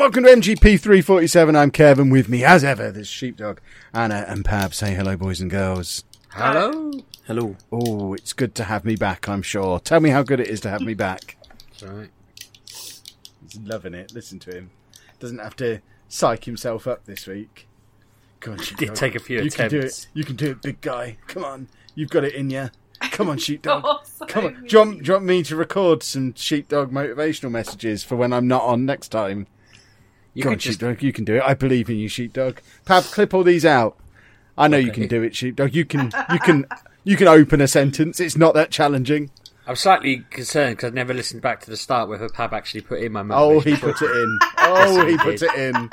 Hello and welcome to MGP 347. I'm Kevin. With me, as ever, there's Sheepdog, Anna, and Pab. Say hello, boys and girls. Hello. Hello. Oh, it's good to have me back, I'm sure. Tell me how good it is to have me back. That's right. He's loving it. Listen to him. Doesn't have to psych himself up this week. Come on, Sheepdog. Did take a few You can do it. attempts. You can do it, big guy. Come on. You've got it in you. Come on, Sheepdog. Oh, so Come on. mean. Do you, want, do you want me to record some Sheepdog motivational messages for when I'm not on next time? You on, just Sheepdog. You can do it. I believe in you, Sheepdog. Pab, clip all these out. I know you can do it, Sheepdog. You can. You can. You can open a sentence. It's not that challenging. I'm slightly concerned because I've never listened back to the start whether Pab actually put in my mouth. Oh, he put it in. Oh, he put it in.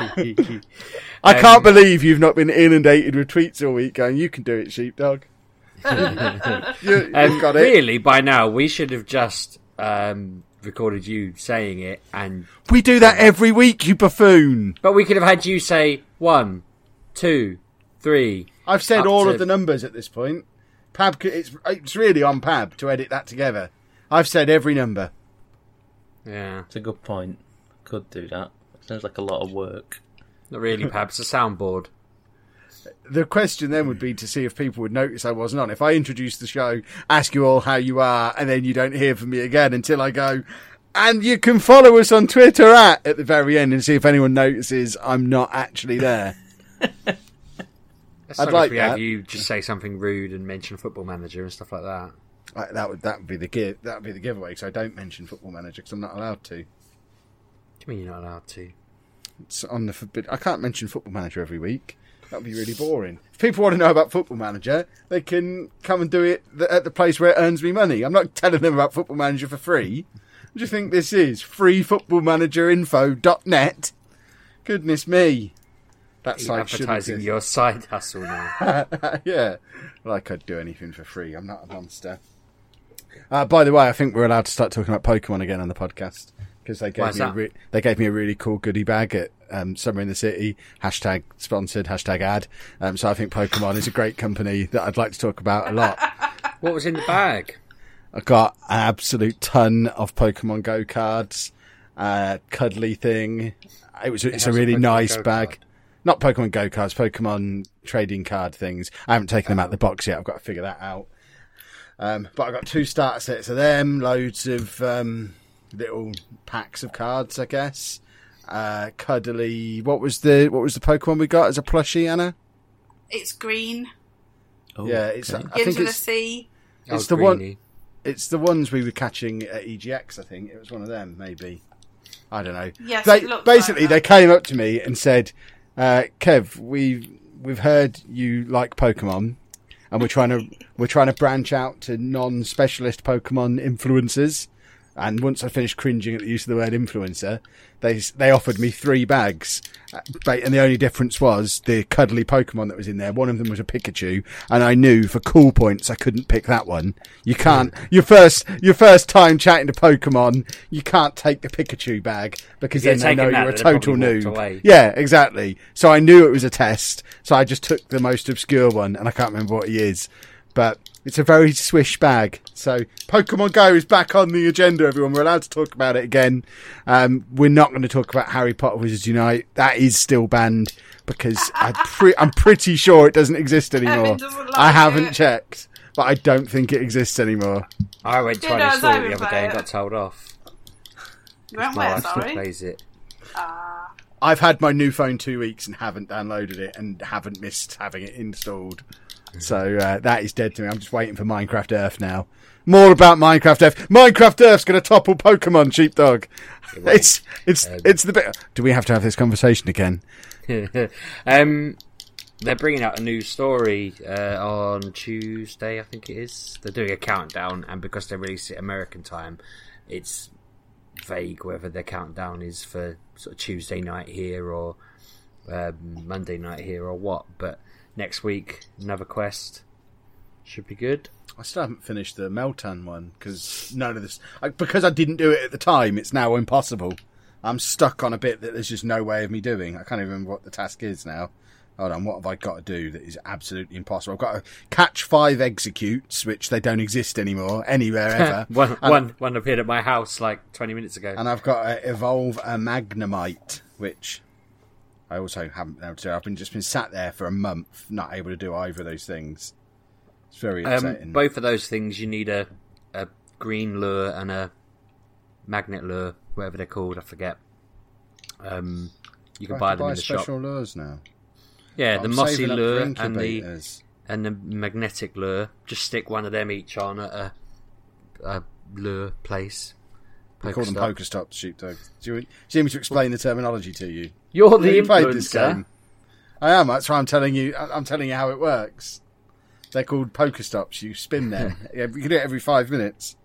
I can't Um, believe you've not been inundated with tweets all week going, you can do it, Sheepdog. you, you've Um, got it. Really, by now we should have just um, recorded you saying it, and We do that every week, you buffoon. but we could have had you say one, two, three. I've said all to- of the numbers at this point. Pab, it's, it's really on Pab to edit that together. I've said every number. Yeah, It's a good point. Could do that. Sounds like a lot of work. not really, Pab. It's a soundboard. The question then would be to see if people would notice I wasn't on. If I introduce the show, ask you all how you are, and then you don't hear from me again until I go, and you can follow us on Twitter at at the very end and see if anyone notices I'm not actually there. I'd like if we have that. you just say something rude and mention Football Manager and stuff like that. Like, that would that would be the give that would be the giveaway. So I don't mention Football Manager because I'm not allowed to. What do you mean you're not allowed to? It's on the forbid. I can't mention Football Manager every week. That would be really boring. If people want to know about Football Manager, they can come and do it th- at the place where it earns me money. I'm not telling them about Football Manager for free. What do you think this is? Freefootballmanagerinfo.net? Goodness me. That You're site advertising your side hustle now. yeah. Like I'd do anything for free. I'm not a monster. Uh, by the way, I think we're allowed to start talking about Pokemon again on the podcast because they gave me a re- they gave me a really cool goodie bag at um, Summer in the City. Hashtag sponsored. Hashtag ad. Um, so I think Pokemon is a great company that I'd like to talk about a lot. what was in the bag? I got an absolute ton of Pokemon Go cards. Uh, cuddly thing. It was. It's a a really Pokemon nice Go bag. card. Not Pokemon Go cards. Pokemon trading card things. I haven't taken them out of the box yet. I've got to figure that out. Um, but I got two starter sets of them. Loads of um, little packs of cards. I guess. Uh, cuddly. What was the What was the Pokemon we got as a plushie, Anna? It's green. Oh, yeah, it's. okay. I think Into the it's. sea. It's Oh, the one- It's the ones we were catching at EGX, I think. It was one of them, maybe. I don't know. Yes, they, it basically, like they that. came up to me and said, uh, "Kev, we've we've heard you like Pokemon, and we're trying to we're trying to branch out to non-specialist Pokemon influencers." And once I finished cringing at the use of the word influencer, they they offered me three bags, Uh, and the only difference was the cuddly Pokemon that was in there. One of them was a Pikachu, and I knew for cool points I couldn't pick that one. You can't your first your first time chatting to Pokemon, you can't take the Pikachu bag because then they know that, you're a total noob. Yeah, exactly. So I knew it was a test, so I just took the most obscure one, and I can't remember what he is, but. It's a very swish bag. So Pokemon Go is back on the agenda, everyone. We're allowed to talk about it again. Um, we're not going to talk about Harry Potter Wizards Unite. That is still banned because I'm, pre- I'm pretty sure it doesn't exist anymore. doesn't I haven't it. checked, but I don't think it exists anymore. I went Yeah, trying no, to it's install it the other by day and got told off. You went My where, wife sorry? plays it. Ah. I've had my new phone two weeks and haven't downloaded it and haven't missed having it installed. So uh, that is dead to me. I'm just waiting for Minecraft Earth now. More about Minecraft Earth. Minecraft Earth's going to topple Pokemon Sheepdog. won't. It's it's Um, it's the bit. Do we have to have this conversation again? um, they're bringing out a new story uh, on Tuesday, I think it is. They're doing a countdown, and because they release it American time, it's vague whether their countdown is for sort of Tuesday night here or um, Monday night here or what. But next week, another quest should be good. I still haven't finished the Meltan one because none of this. I, because I didn't do it at the time, it's now impossible. I'm stuck on a bit that there's just no way of me doing. I can't even remember what the task is now. Hold on, what have I got to do that is absolutely impossible? I've got to catch five Exeggcutes, which they don't exist anymore anywhere ever. one, and, one, one appeared at my house like 20 minutes ago. and I've got to evolve a Magnemite, which I also haven't been able to. I've been just been sat there for a month, not able to do either of those things. It's very upsetting. Um, both of those things, you need a, a green lure and a magnet lure, whatever they're called, I forget. Um, you can buy them in buy the special shop. lures now. Yeah, the I'm mossy up for lure and the and the magnetic lure. Just stick one of them each on at a, a lure place. We call them poker stops, sheepdog. Do you, do you need me to explain the terminology to you? You're the you played this game? I am. That's why I'm telling you. I'm telling you how it works. They're called PokeStops. You spin them. you can do it every five minutes.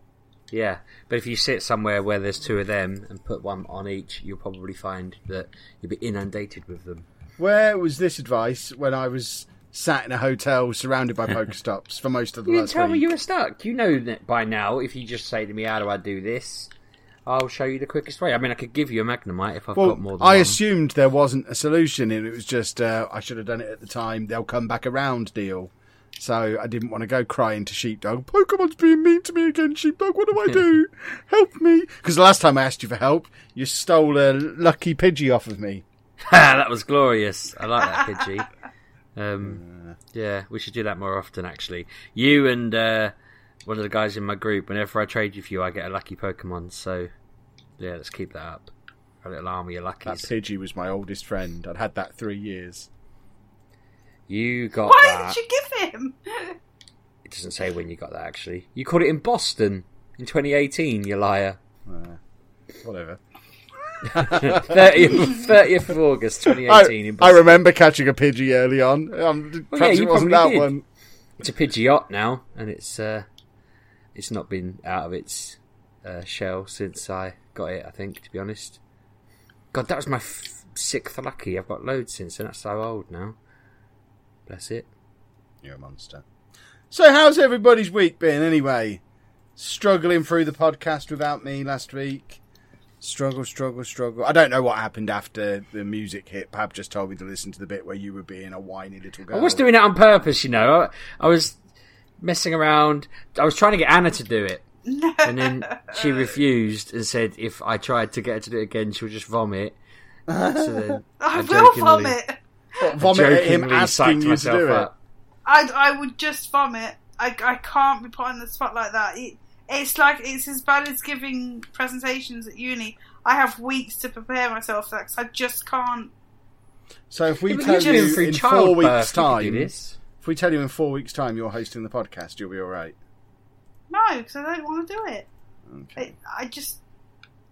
Yeah, but if you sit somewhere where there's two of them and put one on each, you'll probably find that you'll be inundated with them. Where was this advice when I was sat in a hotel surrounded by PokeStops for most of the You didn't last tell week? me you were stuck. You know that by now. If you just say to me, "How do I do this?" I'll show you the quickest way. I mean, I could give you a magnemite if I've well, got more than I one. assumed there wasn't a solution, and it was just uh, I should have done it at the time. They'll come back around deal. So I didn't want to go crying to Sheepdog. Pokemon's being mean to me again, Sheepdog. What do I do? help me! Because the last time I asked you for help, you stole a lucky Pidgey off of me. that was glorious. I like that Pidgey. Um, yeah, we should do that more often. Actually, you and uh, one of the guys in my group. Whenever I trade with you, I get a lucky Pokemon. So yeah, let's keep that up. A little army of That luckies. That Pidgey was my oldest friend. I'd had that three years. You got Why that. did you give him? It doesn't say when you got that. Actually, you caught it in Boston in 2018. You liar. Uh, whatever. 30th, 30th of August 2018 in I, I remember catching a Pidgey early on. Um, Well, perhaps yeah, it wasn't that did. one. It's a Pidgeot now, and it's uh, it's not been out of its uh, shell since I got it. I think, to be honest. God, that was my f- sixth lucky. I've got loads since, and that's so old now. Bless it. You're a monster. So, how's everybody's week been anyway? Struggling through the podcast without me last week. Struggle, struggle, struggle. I don't know what happened after the music hit. Pab just told me to listen to the bit where you were being a whiny little girl. I was doing it on purpose, you know. I, I was messing around. I was trying to get Anna to do it, and then she refused and said if I tried to get her to do it again, she'll just vomit. So then I will jokingly- vomit. Vomit at him jokingly asking you to myself do it. up. I, I would just vomit. I, I can't be put on the spot like that. It, it's like it's as bad as giving presentations at uni. I have weeks to prepare myself for that 'cause I just can't. So, if we Yeah, but tell you're you doing free in four childbirth, weeks' you could do time, this. If we tell you in four weeks' time you're hosting the podcast, you'll be all right. No, because I don't want to do it. Okay. it I just.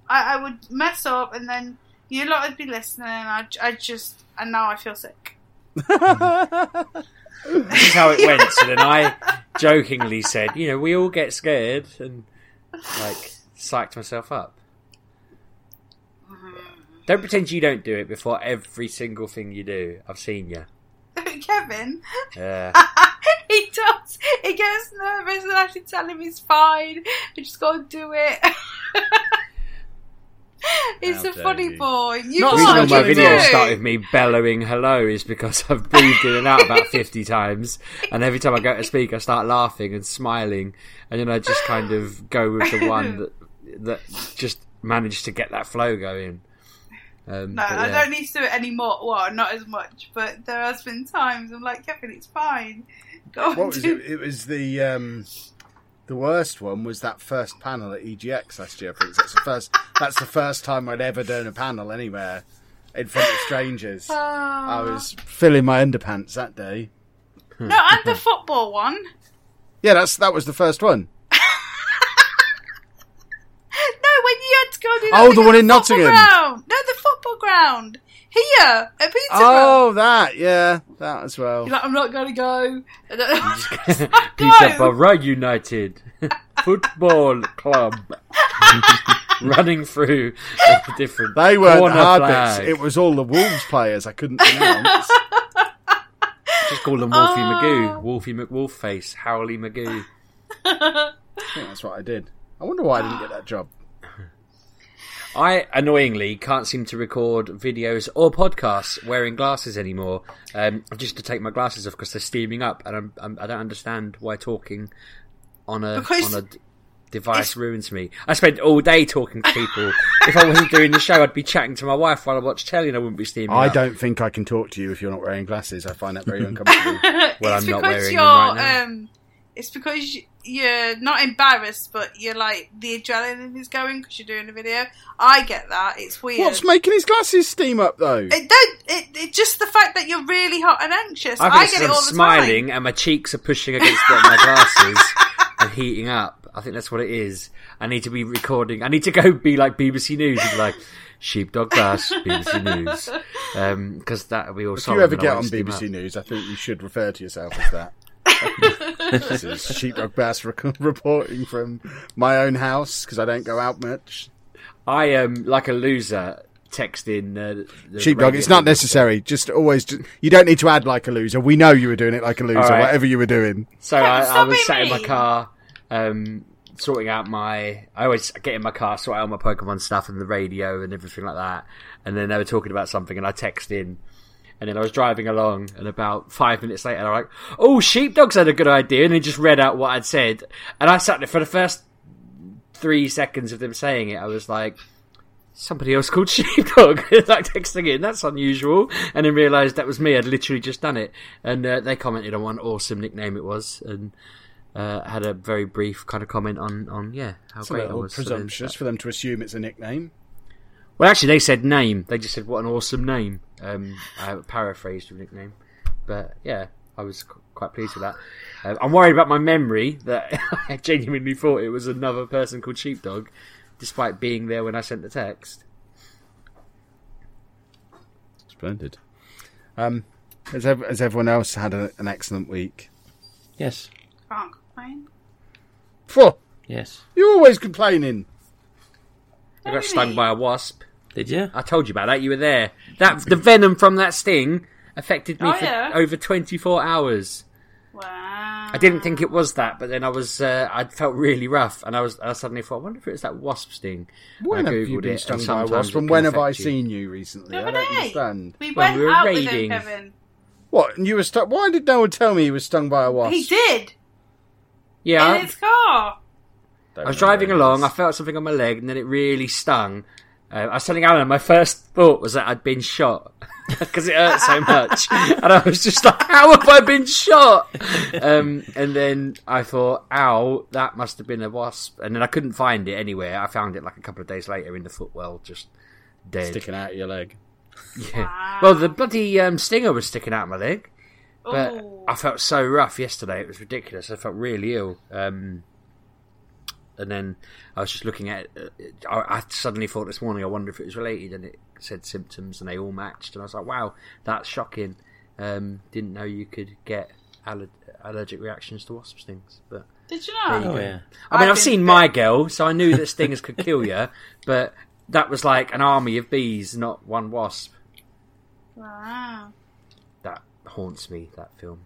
I, I would mess up and then you lot would be listening and I, I just. And now I feel sick. This is how it went. So then I jokingly said, you know, we all get scared and like psyched myself up. Mm-hmm. Don't pretend you don't do it before every single thing you do. I've seen you. Kevin, Yeah. he does. He gets nervous and I have to tell him he's fine. I just gotta do it. he's a funny you. boy. You Not The reason can't my Actually, do videos it. start with me bellowing hello is because I've breathed in and out about 50 times. And every time I go to speak, I start laughing and smiling. And then I just kind of go with the one that, that just managed to get that flow going. Um, No, but I don't need to do it anymore. Well, not as much, but there has been times I'm like, Kevin, it's fine. Go what on, was do it? It was the um, the worst one was that first panel at EGX last year. I think that's the first. That's the first time I'd ever done a panel anywhere in front of strangers. I Ah. was filling my underpants that day. No, and the football one. Yeah, that's that was the first one. No, when you had go do that Oh, the one in football Nottingham. Ground. No, the football ground here at Peterborough. Oh, that yeah, that as well. You're like, I'm not going to go. I don't- Peterborough United Football Club running through a different They weren't hard flag. bits. It was all the Wolves players I couldn't pronounce. Just call them Wolfie Oh. Magoo, Wolfie McWolfface, Howley Magoo. I think that's what I did. I wonder why I didn't get that job. I annoyingly can't seem to record videos or podcasts wearing glasses anymore. Um, just to take my glasses off because they're steaming up, and I'm, I'm, I don't understand why talking on a Because on a d- device ruins me. I spent all day talking to people. if I wasn't doing the show, I'd be chatting to my wife while I watch telly, and I wouldn't be steaming. I up. don't think I can talk to you if you're not wearing glasses. I find that very uncomfortable. Well, it's I'm not because wearing you're, them right now. Um, it's because you're not embarrassed, but you're like the adrenaline is going because you're doing a video. I get that. It's weird. What's making his glasses steam up though? it don't. It, it just the fact that you're really hot and anxious. I I, think it's get it I'm all the smiling time. and my cheeks are pushing against my glasses and heating up. I think that's what it is. I need to be recording. I need to go be like BBC News and be like sheepdog glass, BBC News, um, because that we all. if you ever get on BBC News, I think you should refer to yourself as that. This is Sheepdog Bass rec- reporting from my own house because I don't go out much. I am like a loser texting uh, the Sheepdog, it's not necessary. Just always, just, you don't need to add like a loser. We know you were doing it like a loser, All right. whatever you were doing. So I, I was being sat in my car, um, sorting out my. I always get in my car, sort out my Pokemon stuff and the radio and everything like that. And then they were talking about something, and I text in. And then I was driving along, and about five minutes later, I'm like, "Oh, sheepdogs had a good idea," and he just read out what I'd said. And I sat there for the first three seconds of them saying it. I was like, "Somebody else called sheepdog," like texting it. That's unusual. And then realised that was me. I'd literally just done it. And uh, they commented on what an awesome nickname it was, and uh, had a very brief kind of comment on on yeah how It's a great it little was. for them. presumptuous for them to assume it's a nickname. Well, actually, they said name. They just said what an awesome name. Um, I paraphrased the nickname, but yeah, I was qu- quite pleased with that. Uh, I'm worried about my memory that I genuinely thought it was another person called Sheepdog, despite being there when I sent the text. Splendid. Um, has, ev- has everyone else had a, an excellent week? Yes. Can't complain. Phew, Yes. you're always complaining. I got stung by a wasp. Did you? I told you about that. You were there. That the venom from that sting affected me Oh, for yeah? over 24 hours. Wow. I didn't think it was that, but then I was uh, I felt really rough, and I was I suddenly thought, I wonder if it was that wasp sting. When I have you been stung by a wasp? it And when have I you. seen you recently? The I don't day. understand. We When went we were out raiding. with him, Kevin. What? And you were stuck? Why did no one tell me he was stung by a wasp? He did Yeah, in his car. Don't I was driving along. I felt something on my leg, and then it really stung. Uh, I was telling Alan, my first thought was that I'd been shot because it hurt so much, and I was just like, "How have I been shot?" Um, and then I thought, "Ow, that must have been a wasp." And then I couldn't find it anywhere. I found it like a couple of days later in the footwell, just dead. sticking out of your leg. Yeah. Wow. Well, the bloody um, stinger was sticking out my leg, but Ooh. I felt so rough yesterday. It was ridiculous. I felt really ill. Um, and then I was just looking at it. uh, I, I suddenly thought this morning, I wonder if it was related, and it said symptoms, and they all matched. And I was like, wow, that's shocking. Um, didn't know you could get aller- allergic reactions to wasp stings, but. Did you There you know? Oh yeah. I mean, I've I've seen bit. my girl, so I knew that stingers could kill you, but that was like an army of bees, not one wasp. Wow. That haunts me. That film.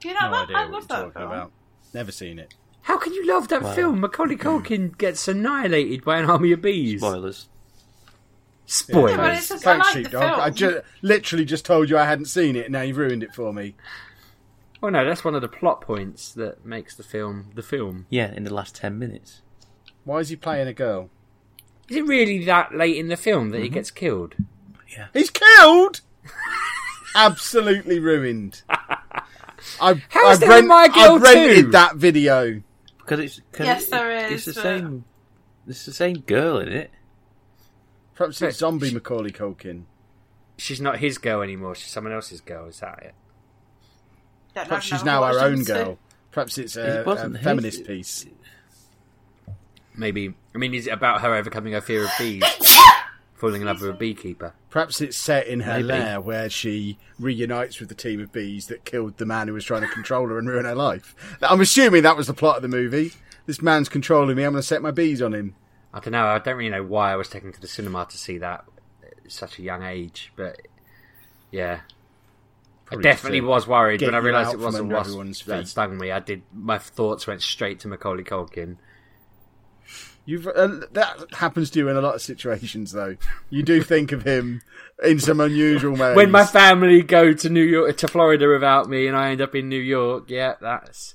Do you know No that? idea I what love you're talking film. about. Never seen it. How can you love that Wow. film? Macaulay Culkin gets annihilated by an army of bees. Spoilers. Spoilers. Yeah, but it's just- Thanks, I like the sheepdog. I film. ju- literally just told you I hadn't seen it, and now you've ruined it for me. Oh no, that's one of the plot points that makes the film the film. Yeah, in the last ten minutes. Why is he playing a girl? Is it really that late in the film that he Mm-hmm. gets killed? Yeah. He's killed. Absolutely ruined. I've, How is I've, there a My Girl I've rented too? that video. Because it's cause Yes, it- there It's is, the but- same. It's the same girl in it. Perhaps it's But- zombie Macaulay Culkin. She's not his girl anymore. She's someone else's girl. Is that it? Don't Perhaps I've she's never now our own so- girl. Perhaps it's a, It wasn't a his. feminist piece. Maybe. I mean, is it about her overcoming her fear of bees, falling in love with a beekeeper? Perhaps it's set in her Maybe. lair where she reunites with the team of bees that killed the man who was trying to control her and ruin her life. I'm assuming that was the plot of the movie. This man's controlling me. I'm going to set my bees on him. I don't know. I don't really know why I was taken to the cinema to see that at such a young age, but yeah, Probably I definitely was worried when I realised it wasn't wasp that feet. stung me. I did. My thoughts went straight to Macaulay Culkin. You've uh, that happens to you in a lot of situations, though. You do think of him in some unusual ways. When my family go to New York to Florida without me, and I end up in New York, yeah, that's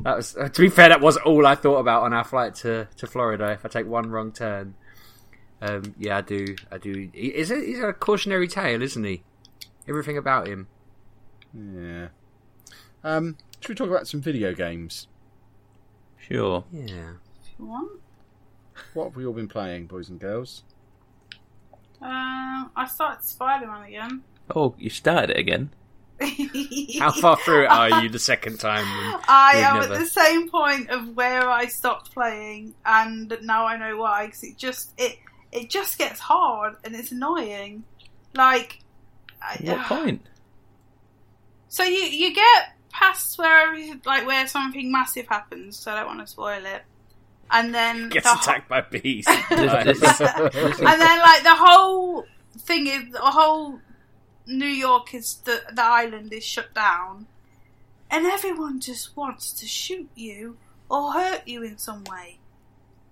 that was. uh, To be fair, that was all I thought about on our flight to, to Florida. If I take one wrong turn, um, yeah, I do. I do. He, is it? He's a cautionary tale, isn't he? Everything about him. yeah. Um, should we talk about some video games? Sure. Yeah. If you want. What have we all been playing, boys and girls? Um, I started Spider Man again. Oh, you started it again? How far through are you the second time? I am never- at the same point of where I stopped playing, and now I know why. Because it just it it just gets hard and it's annoying. Like, I- What point? so you you get past where every- like where something massive happens. So I don't want to spoil it. And then Gets the ho- attacked by bees. This- this- and then like the whole thing is the whole New York is the the island is shut down, and everyone just wants to shoot you or hurt you in some way.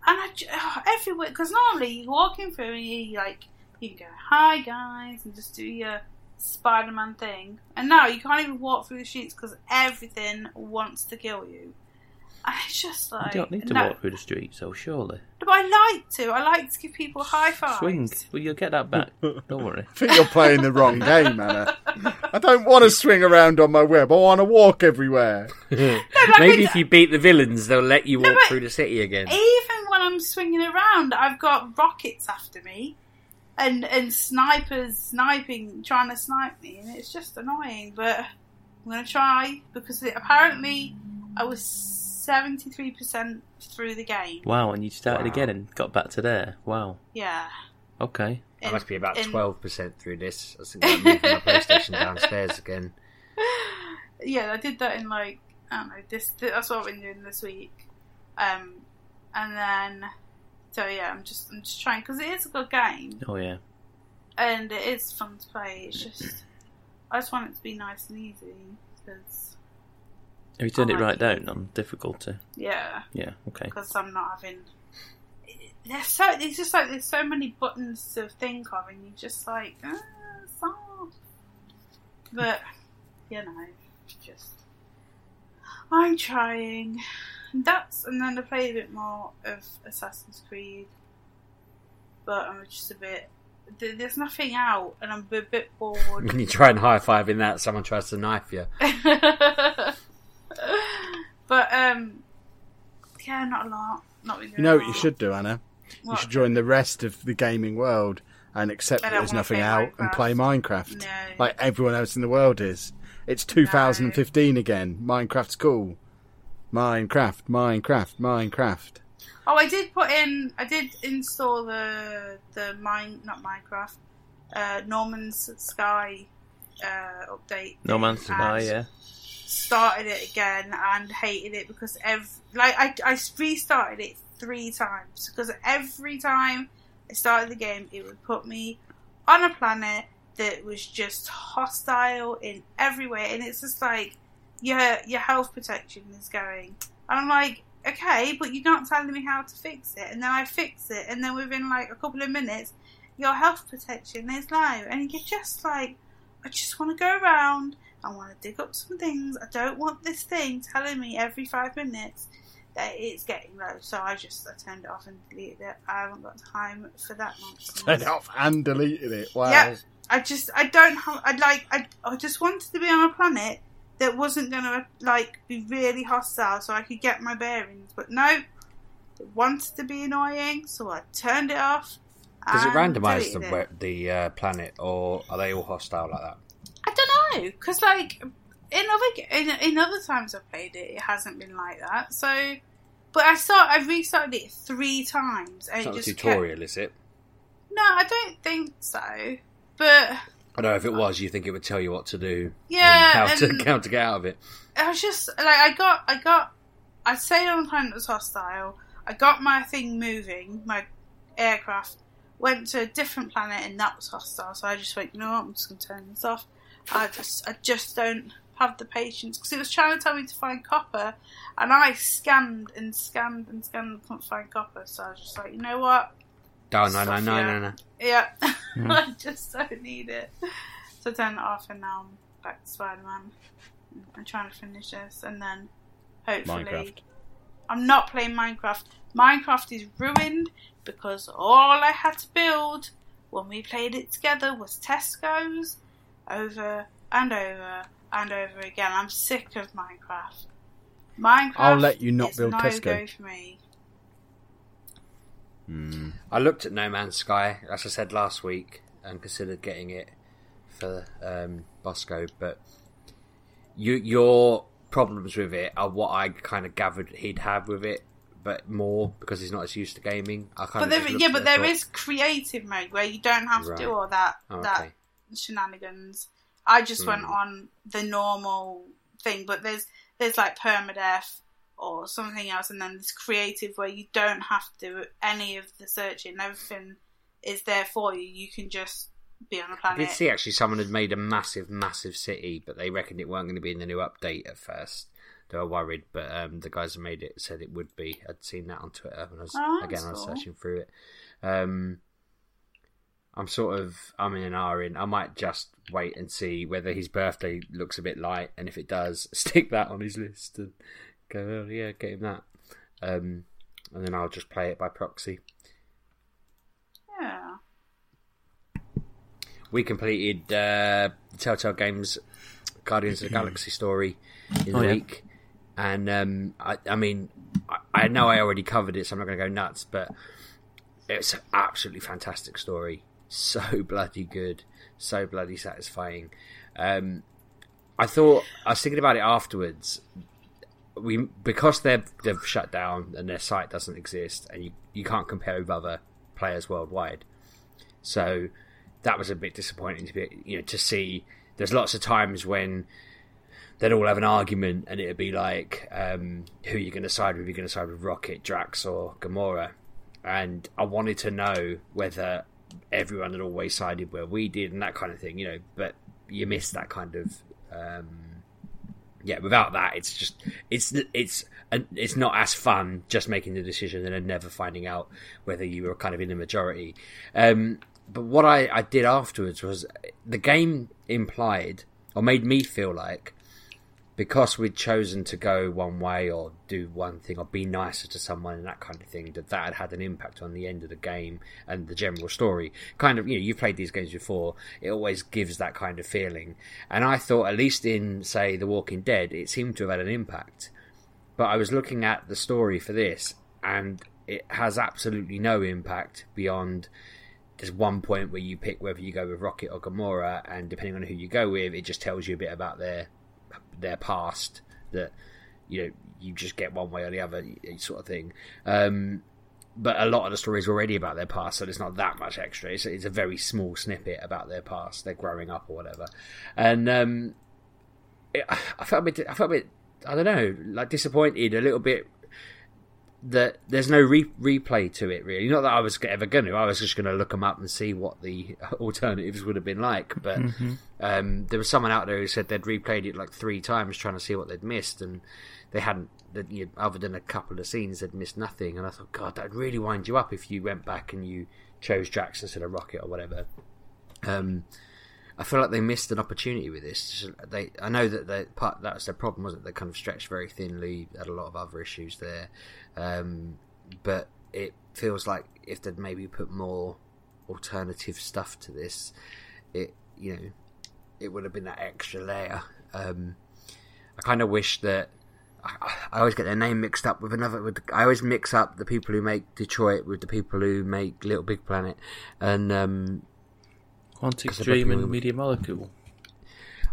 And I j- oh, everywhere because normally you're walking through and you like you can go hi guys and just do your Spider Man thing, and now you can't even walk through the streets because everything wants to kill you. And it's just like you don't need to no, walk through the street, so surely. but I like to. I like to give people high fives. Swing. Well, you'll get that back. Don't worry. I think you're playing the wrong game, Anna. I don't want to swing around on my web. I want to walk everywhere. Maybe if you beat the villains, they'll let you walk but- through the city again. Even when I'm swinging around, I've got rockets after me, and and snipers sniping, trying to snipe me, and it's just annoying. But I'm gonna try because it, apparently I was seventy three percent through the game. Wow, and you started Wow. again and got back to there. Wow. Yeah. Okay. I In- must be about in- twelve percent through this. I think I'm moving my PlayStation downstairs again. yeah, I did that in like I don't know. This that's what I've been doing this week, um, and then so yeah, I'm just I'm just trying because it is a good game Oh yeah. and it is fun to play. It's just I just want it to be nice and easy because Have you turned it right down on difficulty? yeah, Yeah. Okay. because I'm not having. There's so it's just like there's so many buttons to think of, and you just like ah, stop. But you know, just I'm trying. And That's and then I play a bit more of Assassin's Creed, but I'm just a bit. There's nothing out, and I'm a bit bored. When you try and high five in that, someone tries to knife you. but um, yeah, not a lot. Not been You know what you should do, Anna? You should join the rest of the gaming world and accept that there's nothing play out and play Minecraft. No. Like everyone else in the world is. It's 2015 again. Minecraft's cool. Minecraft, Minecraft, Minecraft. Oh, I did put in. I did install the the mine, not Minecraft, uh, No Man's Sky uh, update. No Man's Sky. Yeah. Started it again and hated it because every like I I restarted it three times because every time I started the game, it would put me on a planet that was just hostile in every way, and it's just like your your health protection is going. And I'm like, okay, but you're not telling me how to fix it. And then I fix it, and then within like a couple of minutes, your health protection is low, and you're just like, I just want to go around. I want to dig up some things. I don't want this thing telling me every five minutes that it's getting low. So I just I turned it off and deleted it. I haven't got time for that nonsense. Turned it off and deleted it. Wow. Yeah. I just I don't have I like I I just wanted to be on a planet that wasn't gonna like be really hostile so I could get my bearings. But no, it wanted to be annoying, so I turned it off. Does it randomise the it. the uh, planet, or are they all hostile like that? Know because like in other in, in other times I've played it, it hasn't been like that. So, but I start I restarted it three times and It's it not a just kept- tutorial, is it? No, I don't think so. But I don't know if it was. You think it would tell you what to do? Yeah, how to how to get out of it. I was just like I got I got I stayed on a planet that was hostile. I got my thing moving, my aircraft went to a different planet and that was hostile. So I just went, you know what, I'm just gonna turn this off. I just I just don't have the patience because it was trying to tell me to find copper, and I scanned and scanned and scanned and couldn't find copper. So I was just like, you know what? Oh, no, Stuff, no, no, no, no. Yeah, hmm. I just don't need it. So I turned it off, and now I'm back to Spider Man. I'm trying to finish this, and then hopefully. Minecraft. I'm not playing Minecraft. Minecraft is ruined because all I had to build when we played it together was Tesco's over and over and over again. I'm sick of Minecraft. Minecraft I'll let you not is build no Tesco. go for me. Hmm. I looked at No Man's Sky, as I said last week, and considered getting it for um, Bosco, but you, your problems with it are what I kind of gathered he'd have with it, but more because he's not as used to gaming. I kind But of there, yeah, but it there thought, is creative mode where you don't have to Right. do all that Oh, that okay. Shenanigans. I just went Hmm. on the normal thing, but there's there's like permadeath or something else, and then there's creative where you don't have to do any of the searching. Everything is there for you. You can just be on a planet. I did see actually someone had made a massive, massive city, but they reckoned it weren't going to be in the new update at first. They were worried, but um, the guys who made it said it would be. I'd seen that on Twitter when I was Oh, again I was cool. searching through it. Um, I'm sort of I'm in an R in. I might just wait and see whether his birthday looks a bit light, and if it does, stick that on his list and go, oh, yeah, get him that. Um, and then I'll just play it by proxy. yeah. we completed uh, the Telltale Games Guardians of the Galaxy story in Oh, the yeah. week, and um, I, I mean, I, I know I already covered it, so I'm not going to go nuts, but it's an absolutely fantastic story. So bloody good, so bloody satisfying. Um, I thought I was thinking about it afterwards. We because they've they've shut down and their site doesn't exist, and you, you can't compare with other players worldwide. So that was a bit disappointing to be, you know, to see. There's lots of times when they'd all have an argument, and it'd be like, um, who are you going to side with? You're going to side with Rocket, Drax, or Gamora? And I wanted to know whether everyone had always sided where we did, and that kind of thing, you know. But you miss that kind of. Um, yeah, without that, it's just it's it's it's not as fun just making the decision and then never finding out whether you were kind of in the majority. Um, but what I, I did afterwards was the game implied or made me feel like because we'd chosen to go one way or do one thing or be nicer to someone and that kind of thing, that that had had an impact on the end of the game and the general story. Kind of, you know, you've played these games before, it always gives that kind of feeling. And I thought, at least in, say, The Walking Dead, it seemed to have had an impact. But I was looking at the story for this, and it has absolutely no impact beyond there's one point where you pick whether you go with Rocket or Gamora, and depending on who you go with, it just tells you a bit about their their past that you know you just get one way or the other sort of thing. Um, but a lot of the story is already about their past, so there's not that much extra. It's, it's a very small snippet about their past, their growing up or whatever. And um, it, I felt a bit, I felt a bit, I don't know, like disappointed, a little bit that there's no re- replay to it really. Not that I was ever going to. I was just going to look them up and see what the alternatives would have been like. But um, there was someone out there who said they'd replayed it like three times trying to see what they'd missed, and they hadn't. That you know, other than a couple of scenes, they'd missed nothing. And I thought, God, that'd really wind you up if you went back and you chose Drax instead of Rocket or whatever. Um, I feel like they missed an opportunity with this. They, I know that they, part that was their problem, wasn't it? They kind of stretched very thinly, had a lot of other issues there, um, but it feels like if they'd maybe put more alternative stuff to this, it you know, it would have been that extra layer. Um, I kind of wish that. I, I always get their name mixed up with another. With I always mix up the people who make Detroit with the people who make Little Big Planet, and um, Quantic Dream and. Media Molecule.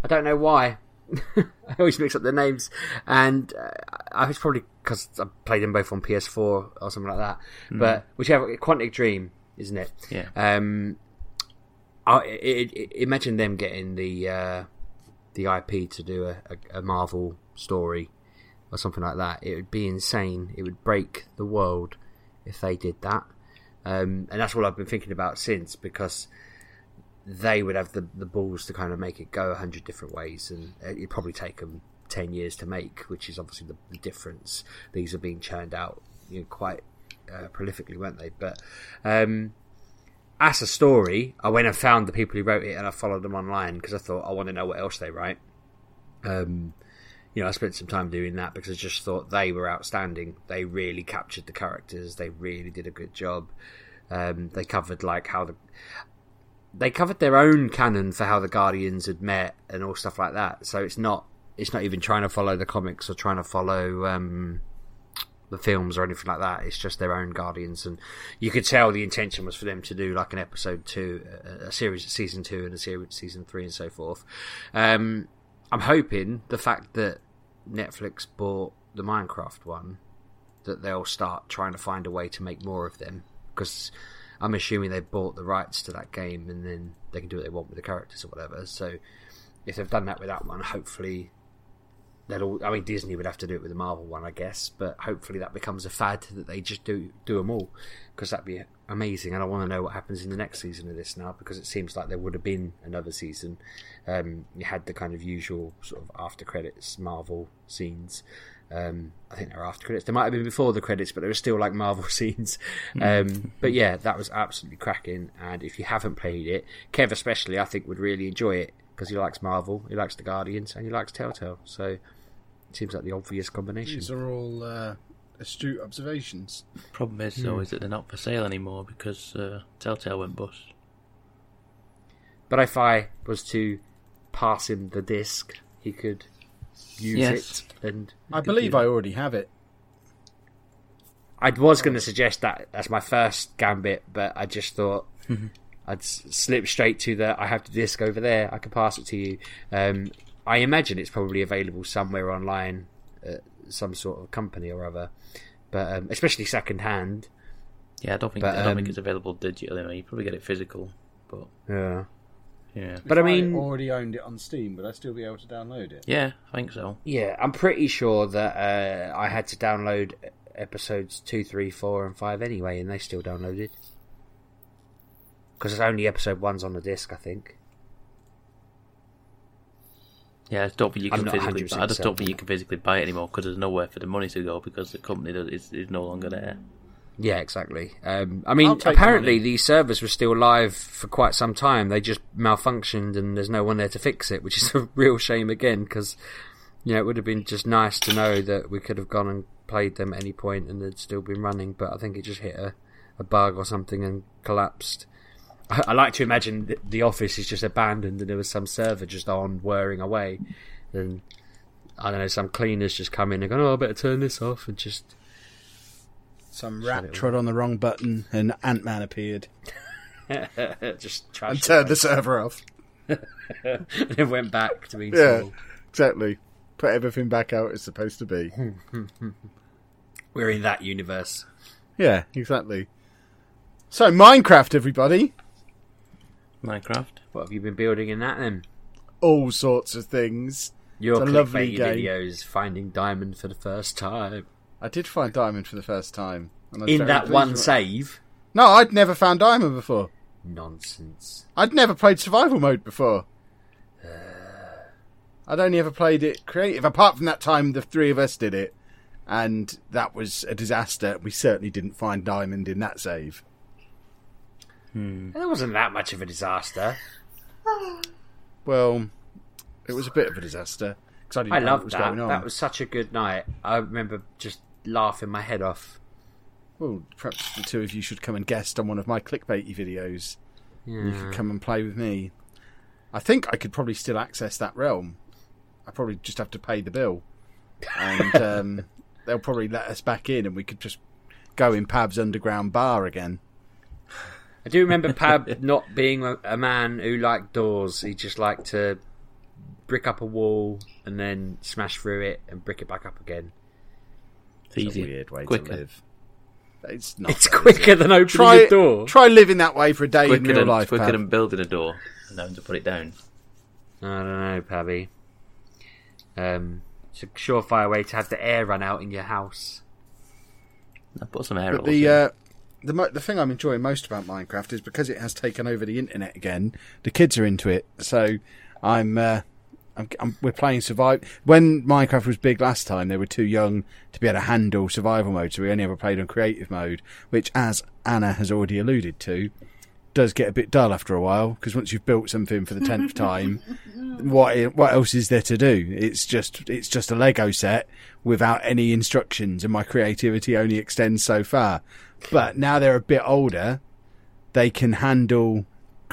I don't know why. I always mix up their names, and uh, I was probably because I played them both on PS4 or something like that. But whichever, Quantic Dream, isn't it? Yeah. Um, I, it, it, imagine them getting the uh, the IP to do a, a, a Marvel story or something like that. It would be insane. It would break the world if they did that. Um, and that's all I've been thinking about since because they would have the the balls to kind of make it go a hundred different ways, and it'd probably take them ten years to make, which is obviously the, the difference. These are being churned out, you know, quite uh, prolifically, weren't they? But um, as a story, I went and found the people who wrote it, and I followed them online because I thought I want to know what else they write. Um, you know, I spent some time doing that because I just thought they were outstanding. They really captured the characters. They really did a good job. Um, they covered like how the they covered their own canon for how the Guardians had met and all stuff like that. So it's not it's not even trying to follow the comics or trying to follow um, the films or anything like that. It's just their own Guardians, and you could tell the intention was for them to do like an episode two, a, series, season two, and a series season three, and so forth. Um, I'm hoping the fact that Netflix bought the Minecraft one, that they'll start trying to find a way to make more of them because I'm assuming they bought the rights to that game and then they can do what they want with the characters or whatever. So if they've done that with that one, hopefully they'll. All, I mean, Disney would have to do it with the Marvel one, I guess, but hopefully that becomes a fad that they just do do them all because that'd be amazing. And I want to know what happens in the next season of this now because it seems like there would have been another season. Um, you had the kind of usual sort of after credits Marvel scenes. Um, I think they were after credits. They might have been before the credits, but they were still like Marvel scenes. Um, but yeah, that was absolutely cracking. And if you haven't played it, Kev especially, I think would really enjoy it because he likes Marvel, he likes the Guardians, and he likes Telltale. So it seems like the obvious combination. These are all uh, astute observations. Problem is, though, is that they're not for sale anymore because uh, Telltale went bust. But if I was to pass him the disc, he could use Yes. it. And I believe I already have it. I was going to suggest that as my first gambit, but I just thought I'd slip straight to the. I have the disc over there. I can pass it to you. Um, I imagine it's probably available somewhere online, at some sort of company or other, but um, especially second hand. Yeah, I don't think But, I don't think um, it's available digitally. I mean, you probably get it physical, but Yeah, yeah, but I If mean, already owned it on Steam. Would I still be able to download it? yeah, I think so. Yeah, I'm pretty sure that uh, I had to download episodes two, three, four, and five anyway, and they still downloaded. Because it's only episode one's on the disc, I think. Yeah, I just don't think you can physically. 100% I just don't think you can physically buy it anymore because there's nowhere for the money to go because the company that is is no longer there. Yeah, exactly. Um, I mean, apparently the servers were still live for quite some time. They just malfunctioned, and there's no one there to fix it, which is a real shame again. Because you know, it would have been just nice to know that we could have gone and played them at any point, and they'd still been running. But I think it just hit a, a bug or something and collapsed. I, I like to imagine that the office is just abandoned, and there was some server just on whirring away, and I don't know, some cleaners just come in and go, "Oh, I better turn this off," and just Some rat trod on the wrong button and Ant Man appeared just trash and it turned the server off. and it went back to being Yeah. small. Exactly. Put everything back out it's supposed to be. We're in that universe. Yeah, exactly. So Minecraft, everybody. Minecraft. What have you been building in that then? All sorts of things. Your It's a lovely game. videos finding diamond for the first time I did find diamond for the first time. in that one save. No, I'd never found diamond before. Nonsense. I'd never played survival mode before. I'd only ever played it creative. Apart from that time, the three of us did it, and that was a disaster. We certainly didn't find diamond in that save. Hmm. It wasn't that much of a disaster. Well, it was a bit of a disaster because I didn't I know what was that. going on. That was such a good night. I remember just laughing my head off. Well, perhaps the two of you should come and guest on one of my clickbaity videos. You could come and play with me. I think I could probably still access that realm. I probably just have to pay the bill, and um, they'll probably let us back in, and we could just go in Pab's underground bar again. I do remember Pab not being a man who liked doors. He just liked to brick up a wall and then smash through it and brick it back up again. It's It's easy. a weird way Quicker. to live. It's not. It's though, is quicker it? than opening Try a door. try living that way for a day in Quicker real than, life. quicker Pab. than building a door and having to put it down. I don't know, Pabby. Um, it's a surefire way to have the air run out in your house. Now put some air But the uh, the mo- the thing I'm enjoying most about Minecraft is because it has taken over the internet again. The kids are into it, so I'm. Uh, I'm, I'm, we're playing survive. When Minecraft was big last time, they were too young to be able to handle survival mode, so we only ever played on creative mode, which, as Anna has already alluded to, does get a bit dull after a while because once you've built something for the tenth time, what what else is there to do? It's just it's just a Lego set without any instructions, and my creativity only extends so far. But now they're a bit older, they can handle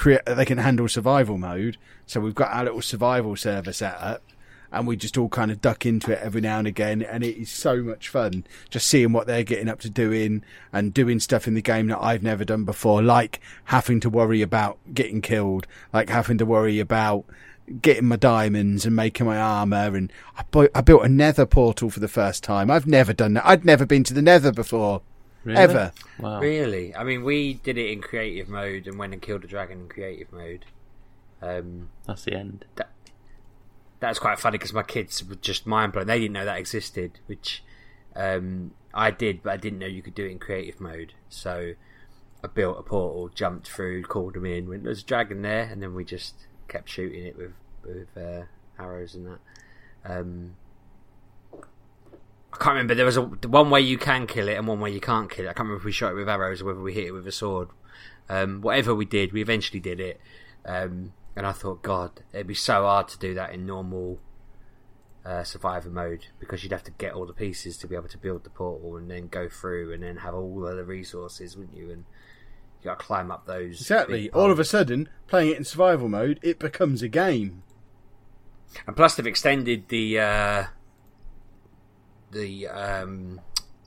crea- they can handle survival mode. So we've got our little survival server set up, and we just all kind of duck into it every now and again, and it is so much fun just seeing what they're getting up to doing and doing stuff in the game that I've never done before, like having to worry about getting killed, like having to worry about getting my diamonds and making my armor. And I, bu- I built a nether portal for the first time. I've never done that. I'd never been to the nether before Really? ever Wow. Really? I mean, we did it in creative mode and went and killed a dragon in creative mode. Um, That's the end. That, that's quite funny because my kids were just mind blown. They didn't know that existed, which um, I did, but I didn't know you could do it in creative mode. So I built a portal, jumped through, called them in. Went, There's a dragon there, and then we just kept shooting it with with uh, arrows and that. Um, I can't remember. There was a one way you can kill it and one way you can't kill it. I can't remember if we shot it with arrows or whether we hit it with a sword. Um, whatever we did, we eventually did it. Um, and I thought, God, it'd be so hard to do that in normal uh, survivor mode because you'd have to get all the pieces to be able to build the portal and then go through and then have all of the resources, wouldn't you? And you got to climb up those. exactly all of a sudden playing it in survival mode it becomes a game And plus, they've extended the uh, the um,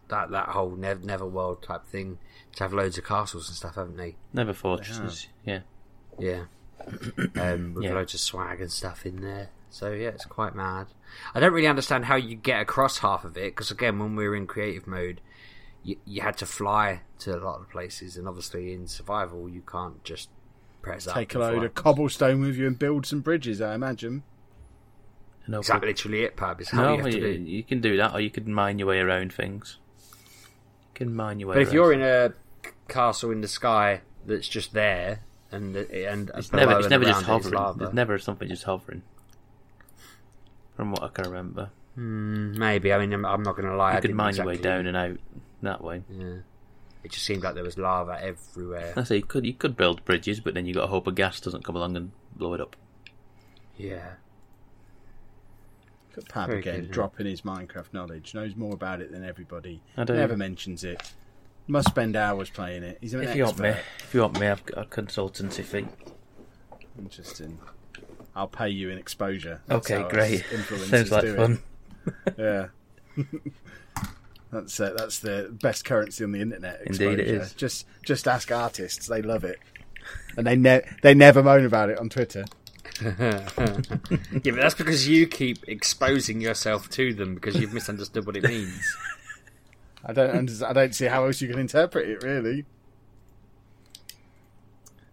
that that whole Nev- Neverworld type thing to have loads of castles and stuff, haven't they? Nether fortresses. Yeah. Yeah, um, with Yeah. loads of swag and stuff in there. So yeah, it's quite mad. I don't really understand how you get across half of it because again, when we were in creative mode, you, you had to fly to a lot of places, and obviously in survival, you can't just press up. take a load fly. of cobblestone with you and build some bridges i imagine No, Is that literally it, Pab? Is how no you have to you, do. you can do that, or you can mine your way around things. You can mine your way. But if you're in a castle in the sky that's just there, and and it's never, it's never just around it is hovering. lava. There's never something just hovering. From what I can remember, Hmm, maybe. I mean, I'm, I'm not going to lie. I you could didn't mine your way down and out that way. Yeah. It just seemed like there was lava everywhere. I say you could you could build bridges, but then you got to hope a gas doesn't come along and blow it up. yeah. At Pab Very again good, dropping his minecraft knowledge knows more about it than everybody I do. never mentions it must spend hours playing it he's an If you want me, expert if you want me, I've got a consultancy fee. interesting i'll pay you in exposure Okay, great. Sounds like do it. fun. Yeah. that's uh, that's the best currency on the internet. Indeed it exposure. is. Just just ask artists; they love it, and they ne- they never moan about it on Twitter. Yeah, but that's because you keep exposing yourself to them because you've misunderstood what it means. I don't I don't see how else you can interpret it really.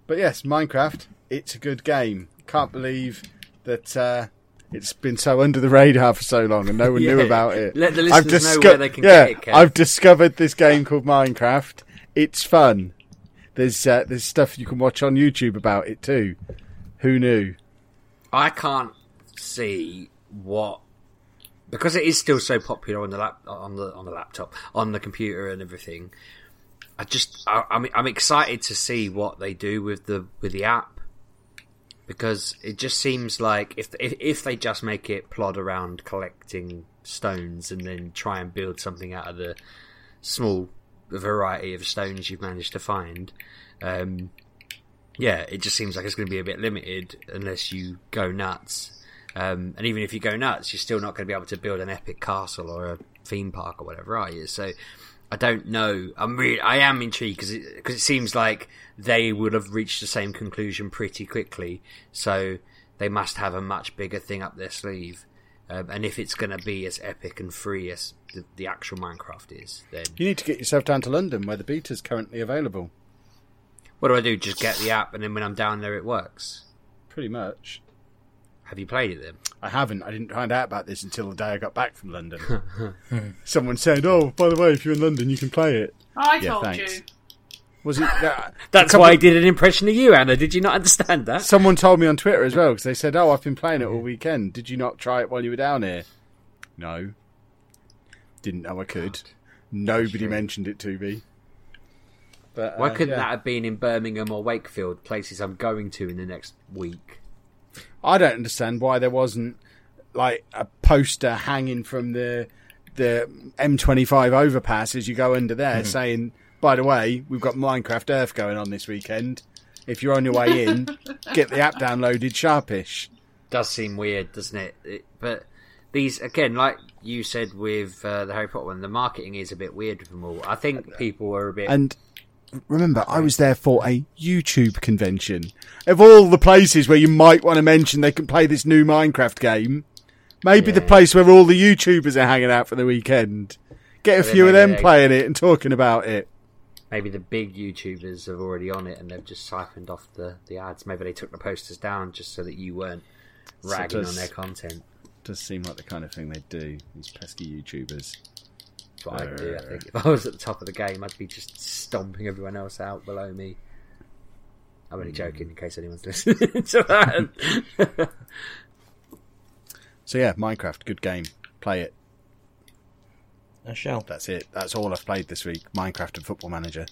But yes, Minecraft. It's a good game. Can't believe that uh, it's been so under the radar for so long and no one knew about it. Let the I've listeners know where they can yeah, get it, Kev. I've discovered this game called Minecraft. It's fun. There's uh, there's stuff you can watch on YouTube about it too. Who knew? I can't see what because it is still so popular on the lap on the on the laptop on the computer and everything. I just I, I'm I'm excited to see what they do with the with the app because it just seems like if if, if they just make it plod around collecting stones and then try and build something out of the small variety of stones you've managed to find. Um, yeah, it just seems like it's going to be a bit limited unless you go nuts. Um, and even if you go nuts, you're still not going to be able to build an epic castle or a theme park or whatever, are you? So I don't know. I'm really, I am intrigued because it, because it seems like they would have reached the same conclusion pretty quickly. So they must have a much bigger thing up their sleeve. Um, and if it's going to be as epic and free as the, the actual Minecraft is, then You need to get yourself down to London where the beta is currently available. What do I do? Just get the app, and then when I'm down there, it works. Pretty much. Have you played it then? I haven't. I didn't find out about this until the day I got back from London. Someone said, "Oh, by the way, if you're in London, you can play it." I Yeah, told thanks. you. Was it? That, That's why I did an impression of you, Anna. Did you not understand that? Someone told me on Twitter as well because they said, "Oh, I've been playing it all weekend. Did you not try it while you were down here?" No. Didn't know I could. Nobody mentioned it to me. But Why uh, couldn't yeah. that have been in Birmingham or Wakefield, places I'm going to in the next week? I don't understand why there wasn't like a poster hanging from the the M25 overpass as you go under there saying, "By the way, we've got Minecraft Earth going on this weekend. If you're on your way in, get the app downloaded sharpish." Does seem weird, doesn't it? it but these again, like you said with uh, the Harry Potter one, the marketing is a bit weird with them all. I think people were a bit. And remember, I was there for a YouTube convention. Of all the places where you might want to mention they can play this new Minecraft game, maybe the place where all the YouTubers are hanging out for the weekend. Get a few of them playing it and talking about it. maybe the big YouTubers are already on it and they've just siphoned off the, the ads. Maybe they took the posters down just so that you weren't ragging does- on their content. Does seem like the kind of thing they do. These pesky YouTubers. That's what I'd do, I think. If I was at the top of the game, I'd be just stomping everyone else out below me. I'm only joking in case anyone's listening to that. So yeah, Minecraft, good game. Play it. I shall. That's it. That's all I've played this week. Minecraft and Football Manager.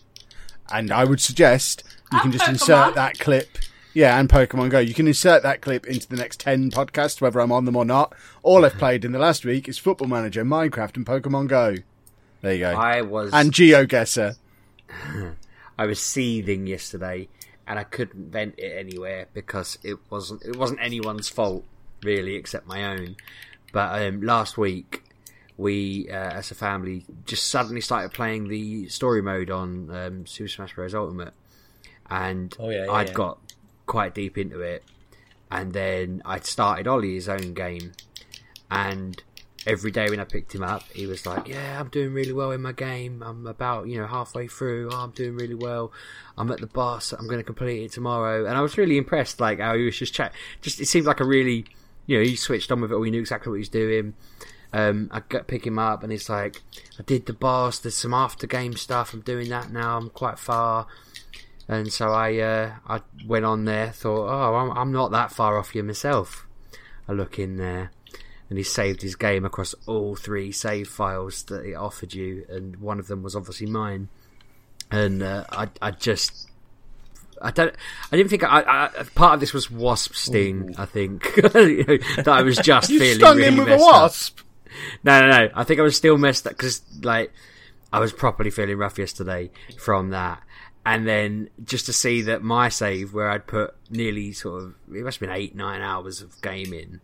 And I would suggest you And can just Pokemon. insert that clip. Yeah, and Pokemon Go. You can insert that clip into the next 10 podcasts, whether I'm on them or not. All I've played in the last week is Football Manager, Minecraft, and Pokemon Go. There you go. I was and GeoGuessr. I was seething yesterday, and I couldn't vent it anywhere because it wasn't it wasn't anyone's fault really, except my own. But um, last week, we uh, as a family just suddenly started playing the story mode on um, Super Smash Bros. Ultimate, and Oh, yeah, yeah, I'd yeah. got quite deep into it, and then I'd started Ollie's own game, and every day when I picked him up, he was like, "Yeah, I'm doing really well in my game. I'm about you know halfway through. Oh, I'm doing really well. I'm at the boss. I'm going to complete it tomorrow." And I was really impressed, like how he was just chat. Just it seemed like a really, you know, he switched on with it. all. He knew exactly what he was doing. Um, I got pick him up, and he's like, "I did the boss. There's some after game stuff. I'm doing that now. I'm quite far." And so I, uh, I went on there. Thought, "Oh, I'm, I'm not that far off you myself." I look in there and he saved his game across all three save files that it offered you, and one of them was obviously mine. And uh, I, I just, I don't, I didn't think I, I part of this was wasp sting. I think You know, that I was just You feeling stung really him with a messed up. wasp. No, no, no. I think I was still messed up because, like, I was properly feeling rough yesterday from that. And then just to see that my save, where I'd put nearly sort of, it must have been eight, nine hours of gaming,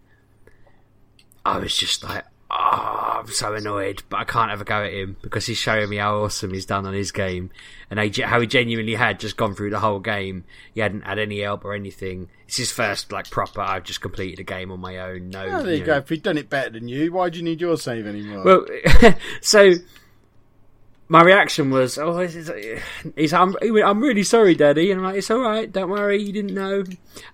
I was just like, oh, I'm so annoyed, but I can't have a go at him because he's showing me how awesome he's done on his game and how he- genuinely had just gone through the whole game. He hadn't had any help or anything. It's his first, like, proper, I've just completed a game on my own. No, Oh, there you know, go. If he'd done it better than you, why do you need your save anymore? well, so my reaction was, "Oh, he's, he's I'm, I'm really sorry, Daddy," and I'm like, "It's all right, don't worry, you didn't know."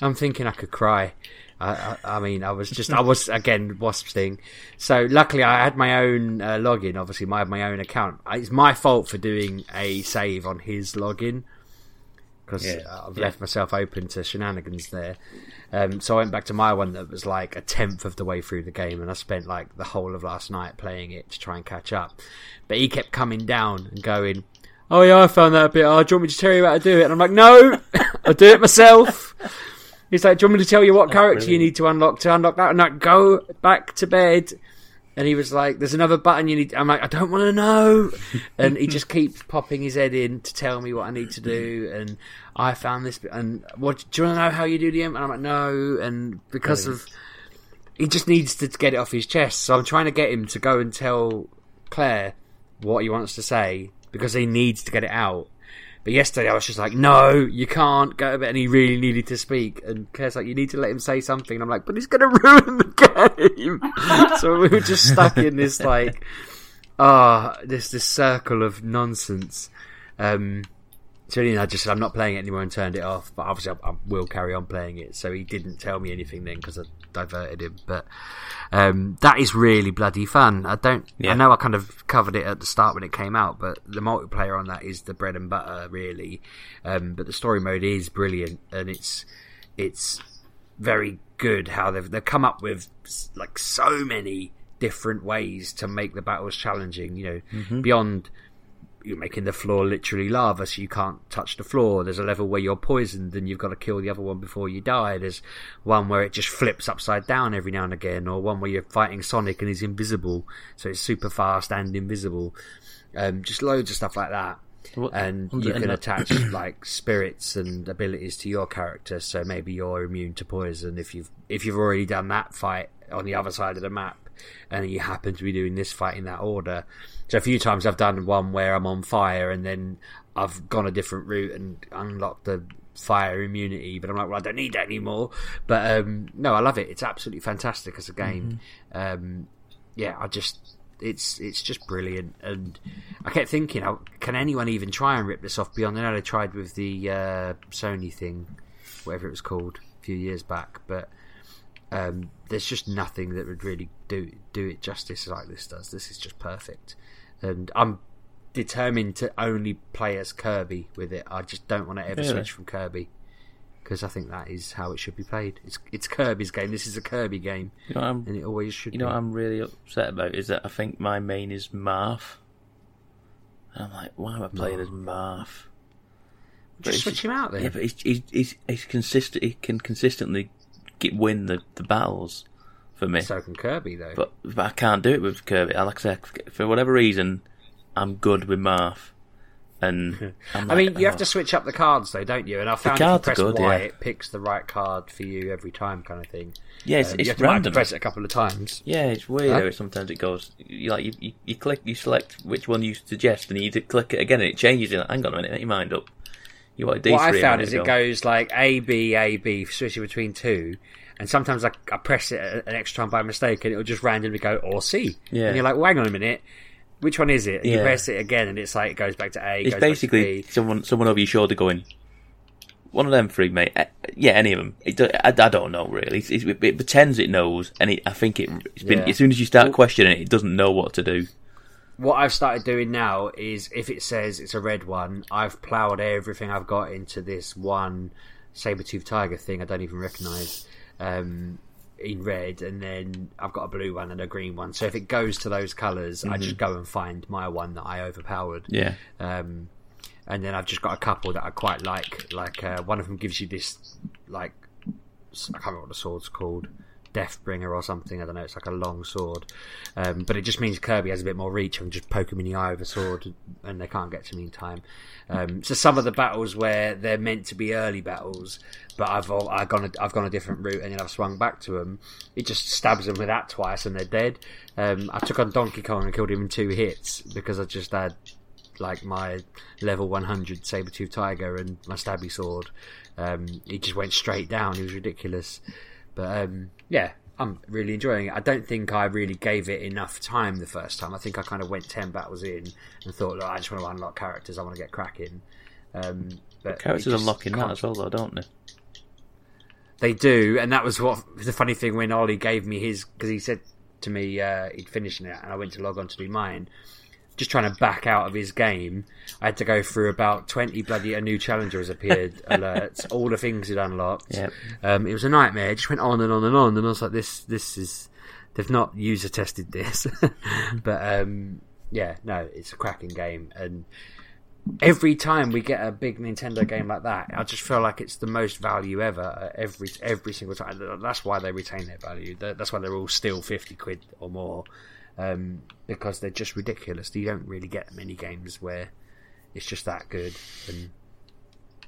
I'm thinking I could cry. I, I, I mean, I was just, I was again wasp sting. So luckily, I had my own uh, login. Obviously, I had my own account. It's my fault for doing a save on his login because Yeah, I've yeah. left myself open to shenanigans there. Um, so I went back to my one that was like a tenth of the way through the game, and I spent like the whole of last night playing it to try and catch up. But he kept coming down and going, "Oh yeah, I found that a bit hard. Do you want me to tell you how to do it?" And I'm like, "No, I'll do it myself." He's like, "Do you want me to tell you what oh, character you need to unlock to unlock that?" And like, go back to bed. And he was like, "There's another button you need." I'm like, "I don't want to know." And he just keeps popping his head in to tell me what I need to do. And I found this. And what do you want to know how you do the M? And I'm like, "No." And because of he just needs to get it off his chest. So I'm trying to get him to go and tell Claire what he wants to say because he needs to get it out. But yesterday I was just like, no, you can't go to bed. And he really needed to speak. And Claire's like, you need to let him say something. And I'm like, but he's going to ruin the game. so we were just stuck in this like, ah, this this circle of nonsense. Um, Julian, I just said I'm not playing it anymore and turned it off. But obviously, I, I will carry on playing it. So he didn't tell me anything then because I diverted him. But um, that is really bloody fun. I don't. Yeah. I know I kind of covered it at the start when it came out, but the multiplayer on that is the bread and butter, really. Um, but the story mode is brilliant, and it's it's very good how they've they've come up with like so many different ways to make the battles challenging. You know, beyond you're making the floor literally lava, so you can't touch the floor. There's a level where you're poisoned and you've got to kill the other one before you die. There's one where it just flips upside down every now and again, or one where you're fighting Sonic and he's invisible, so it's super fast and invisible. Um, just loads of stuff like that. What- And and- you can attach like spirits and abilities to your character, so maybe you're immune to poison if you've if you've already done that fight on the other side of the map, and you happen to be doing this fight in that order. So a few times I've done one where I'm on fire, and then I've gone a different route and unlocked the fire immunity, but I'm like, well, I don't need that anymore. But um, no, I love it. It's absolutely fantastic as a game. Um, yeah, I just it's it's just brilliant, and I kept thinking, can anyone even try and rip this off beyond? I know they tried with the uh, Sony thing, whatever it was called, a few years back, but um, there's just nothing that would really do do it justice like this does. This is just perfect, and I'm determined to only play as Kirby with it. I just don't want to ever Really? switch from Kirby because I think that is how it should be played. It's it's Kirby's game. This is a Kirby game, You know, and it always should. you know be. what I'm really upset about is that I think my main is Marth. And I'm like, why am I playing as Marth? Just switch him out then. Yeah, but he's he's he's, he's consistent. He can consistently get, win the, the battles for me. So can Kirby though. But, but I can't do it with Kirby. I Like I said, for whatever reason, I'm good with Marth. And I'm I mean, you have oh. to switch up the cards though, don't you? And I found if you press good, Y, yeah. it picks the right card for you every time, kind of thing. Yeah, it's, Um, it's you have to, random. press it a couple of times. Yeah, it's weird Huh? sometimes it goes. You like you, you, you click, you select which one you suggest, and you click it again, and it changes. You're like, Hang on a minute, make your mind up. You want these what I found is it goes like A B A B, switching between two, and sometimes I, I press it an extra time by mistake, and it'll just randomly go or C. Yeah. and you're like, well, hang on a minute, which one is it? And You press it again, and it's like it goes back to A. It's goes basically back to B. someone someone over your shoulder going. One of them three, mate. Eh, Yeah, any of them. It, I, I don't know really. It's, it, it pretends it knows, and it, I think it, it's been Yeah. as soon as you start questioning it, it doesn't know what to do. What I've started doing now is if it says it's a red one, I've ploughed everything I've got into this one saber-toothed tiger thing I don't even recognise um, in red, and then I've got a blue one and a green one. So if it goes to those colors I just go and find my one that I overpowered. Yeah, Um, and then I've just got a couple that I quite like. Like uh, one of them gives you this, like I can't remember what the sword's called, Deathbringer or something. I don't know. It's like a long sword, um, but it just means Kirby has a bit more reach. I can just poke him in the eye with a sword, and they can't get to me in time. Um, so some of the battles where they're meant to be early battles, but I've I've gone a, I've gone a different route, and then I've swung back to them. It just stabs them with that twice, and they're dead. Um, I took on Donkey Kong and killed him in two hits because I just had like my level 100 saber-tooth tiger and my stabby sword. Um, he just went straight down. He was ridiculous. But um, yeah, I'm really enjoying it. I don't think I really gave it enough time the first time. I think I kind of went 10 battles in and thought, look, I just want to unlock characters. I want to get cracking. Um, but characters unlocking that as well, though, don't they? they do, and that was what the funny thing when Ollie gave me his because he said to me uh, he'd finished it, and I went to log on to do mine. Just trying to back out of his game, I had to go through about twenty bloody a new challenger has appeared alerts, all the things he'd unlocked. Yeah. Um, it was a nightmare. It just went on and on and on, and I was like, "This, this is they've not user tested this." but um, yeah, no, it's a cracking game, and every time we get a big Nintendo game like that, I just feel like it's the most value ever. Every every single time. That's why they retain their value. That's why they're all still fifty quid or more, um, because they're just ridiculous. You don't really get many games where it's just that good and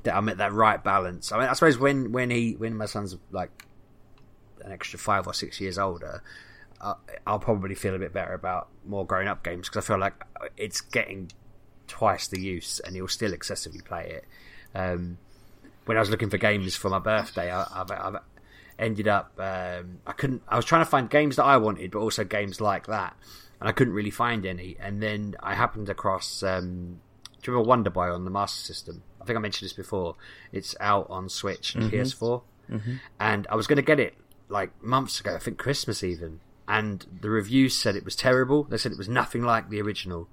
that I'm at that right balance. I mean, I suppose when when he when my son's like an extra five or six years older. Uh, I'll probably feel a bit better about more grown up games because I feel like it's getting twice the use and he'll still excessively play it. Um, when I was looking for games for my birthday, I, I've, I've ended up um, I couldn't. I was trying to find games that I wanted, but also games like that, and I couldn't really find any. And then I happened across. Um, do you remember Wonder Boy on the Master System? I think I mentioned this before. It's out on Switch and PS4, and I was going to get it like months ago. I think Christmas even, and the reviews said it was terrible. They said it was nothing like the original,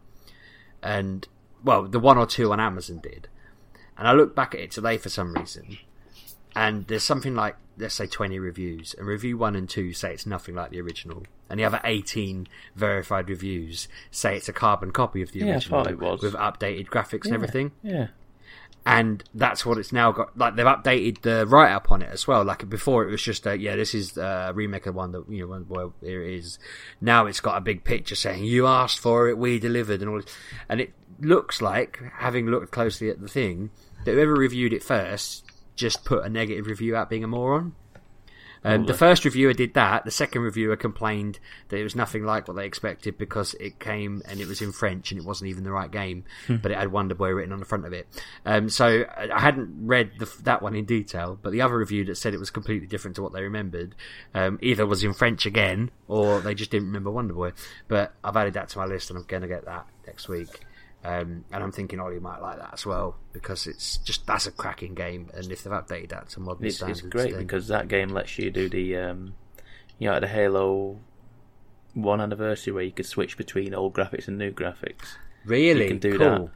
and well, the one or two on Amazon did. And I looked back at it today for some reason, and there's something like let's say 20 reviews, and review one and two say it's nothing like the original, and the other 18 verified reviews say it's a carbon copy of the Yeah, original it was. with updated graphics and everything Yeah. and that's what it's now got. Like they've updated the write up on it as well. Like before, it was just a, yeah, this is a remake of one that you know, well, here it is. Now it's got a big picture saying you asked for it, we delivered, and all. This. And it looks like, having looked closely at the thing, that whoever reviewed it first just put a negative review out being a moron. Um, the first reviewer did that. The second reviewer complained that it was nothing like what they expected because it came and it was in French and it wasn't even the right game, but it had Wonder Boy written on the front of it. Um, so I I hadn't read the, that one in detail, but the other review that said it was completely different to what they remembered um, either was in French again or they just didn't remember Wonder Boy. But I've added that to my list and I'm going to get that next week. Um, and I'm thinking Ollie might like that as well because it's just that's a cracking game, and if they've updated that to modern It's, standards, it's great then- because that game lets you do the, um, you know, the Halo one anniversary where you could switch between old graphics and new graphics really you can do cool.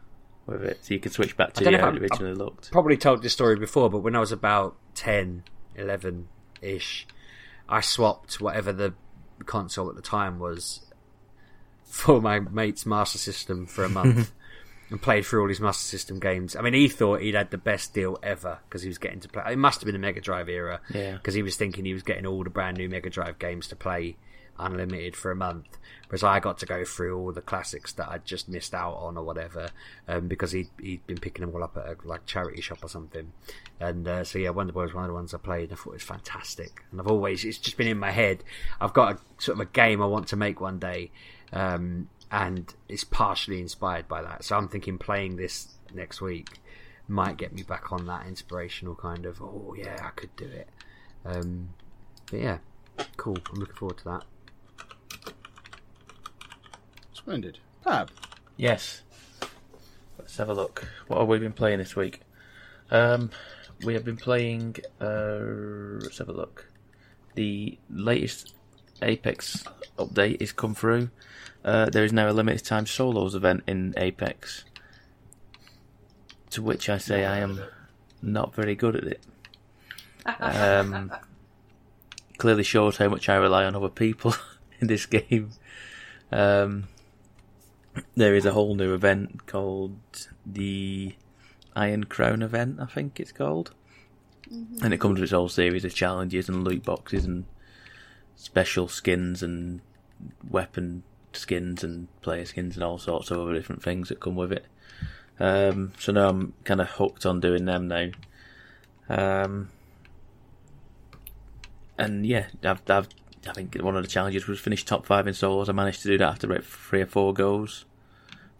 that. with it, so you can switch back to how it originally looked. probably told this story before, but when I was about 10, 11 ish, I swapped whatever the console at the time was for my mate's Master System for a month and played through all his Master System games. I mean, he thought he'd had the best deal ever because he was getting to play. It must have been the Mega Drive era Yeah. because he was thinking he was getting all the brand new Mega Drive games to play unlimited for a month. Whereas I got to go through all the classics that I'd just missed out on or whatever, um, because he'd, he'd been picking them all up at a like charity shop or something. And uh, so yeah, Wonder Boy was one of the ones I played. and I thought it was fantastic, and I've always it's just been in my head. I've got a sort of a game I want to make one day, um, and it's partially inspired by that. So I'm thinking playing this next week might get me back on that inspirational kind of oh yeah I could do it. Um, but yeah, cool. I'm looking forward to that. Splendid. Fab. Yes. Let's have a look. What have we been playing this week? Um, we have been playing. Uh, let's have a look. The latest Apex update is come through. Uh, there is now a limited time solos event in Apex. To which I say I am not very good at it. Um, clearly shows how much I rely on other people in this game. Um, there is a whole new event called the Iron Crown event, I think it's called. And it comes with its whole series of challenges and loot boxes and special skins and weapon skins and player skins and all sorts of other different things that come with it. Um, so now I'm kind of hooked on doing them now. Um, and yeah, I've, I've, I think one of the challenges was finish top five in solos. I managed to do that after about three or four goes.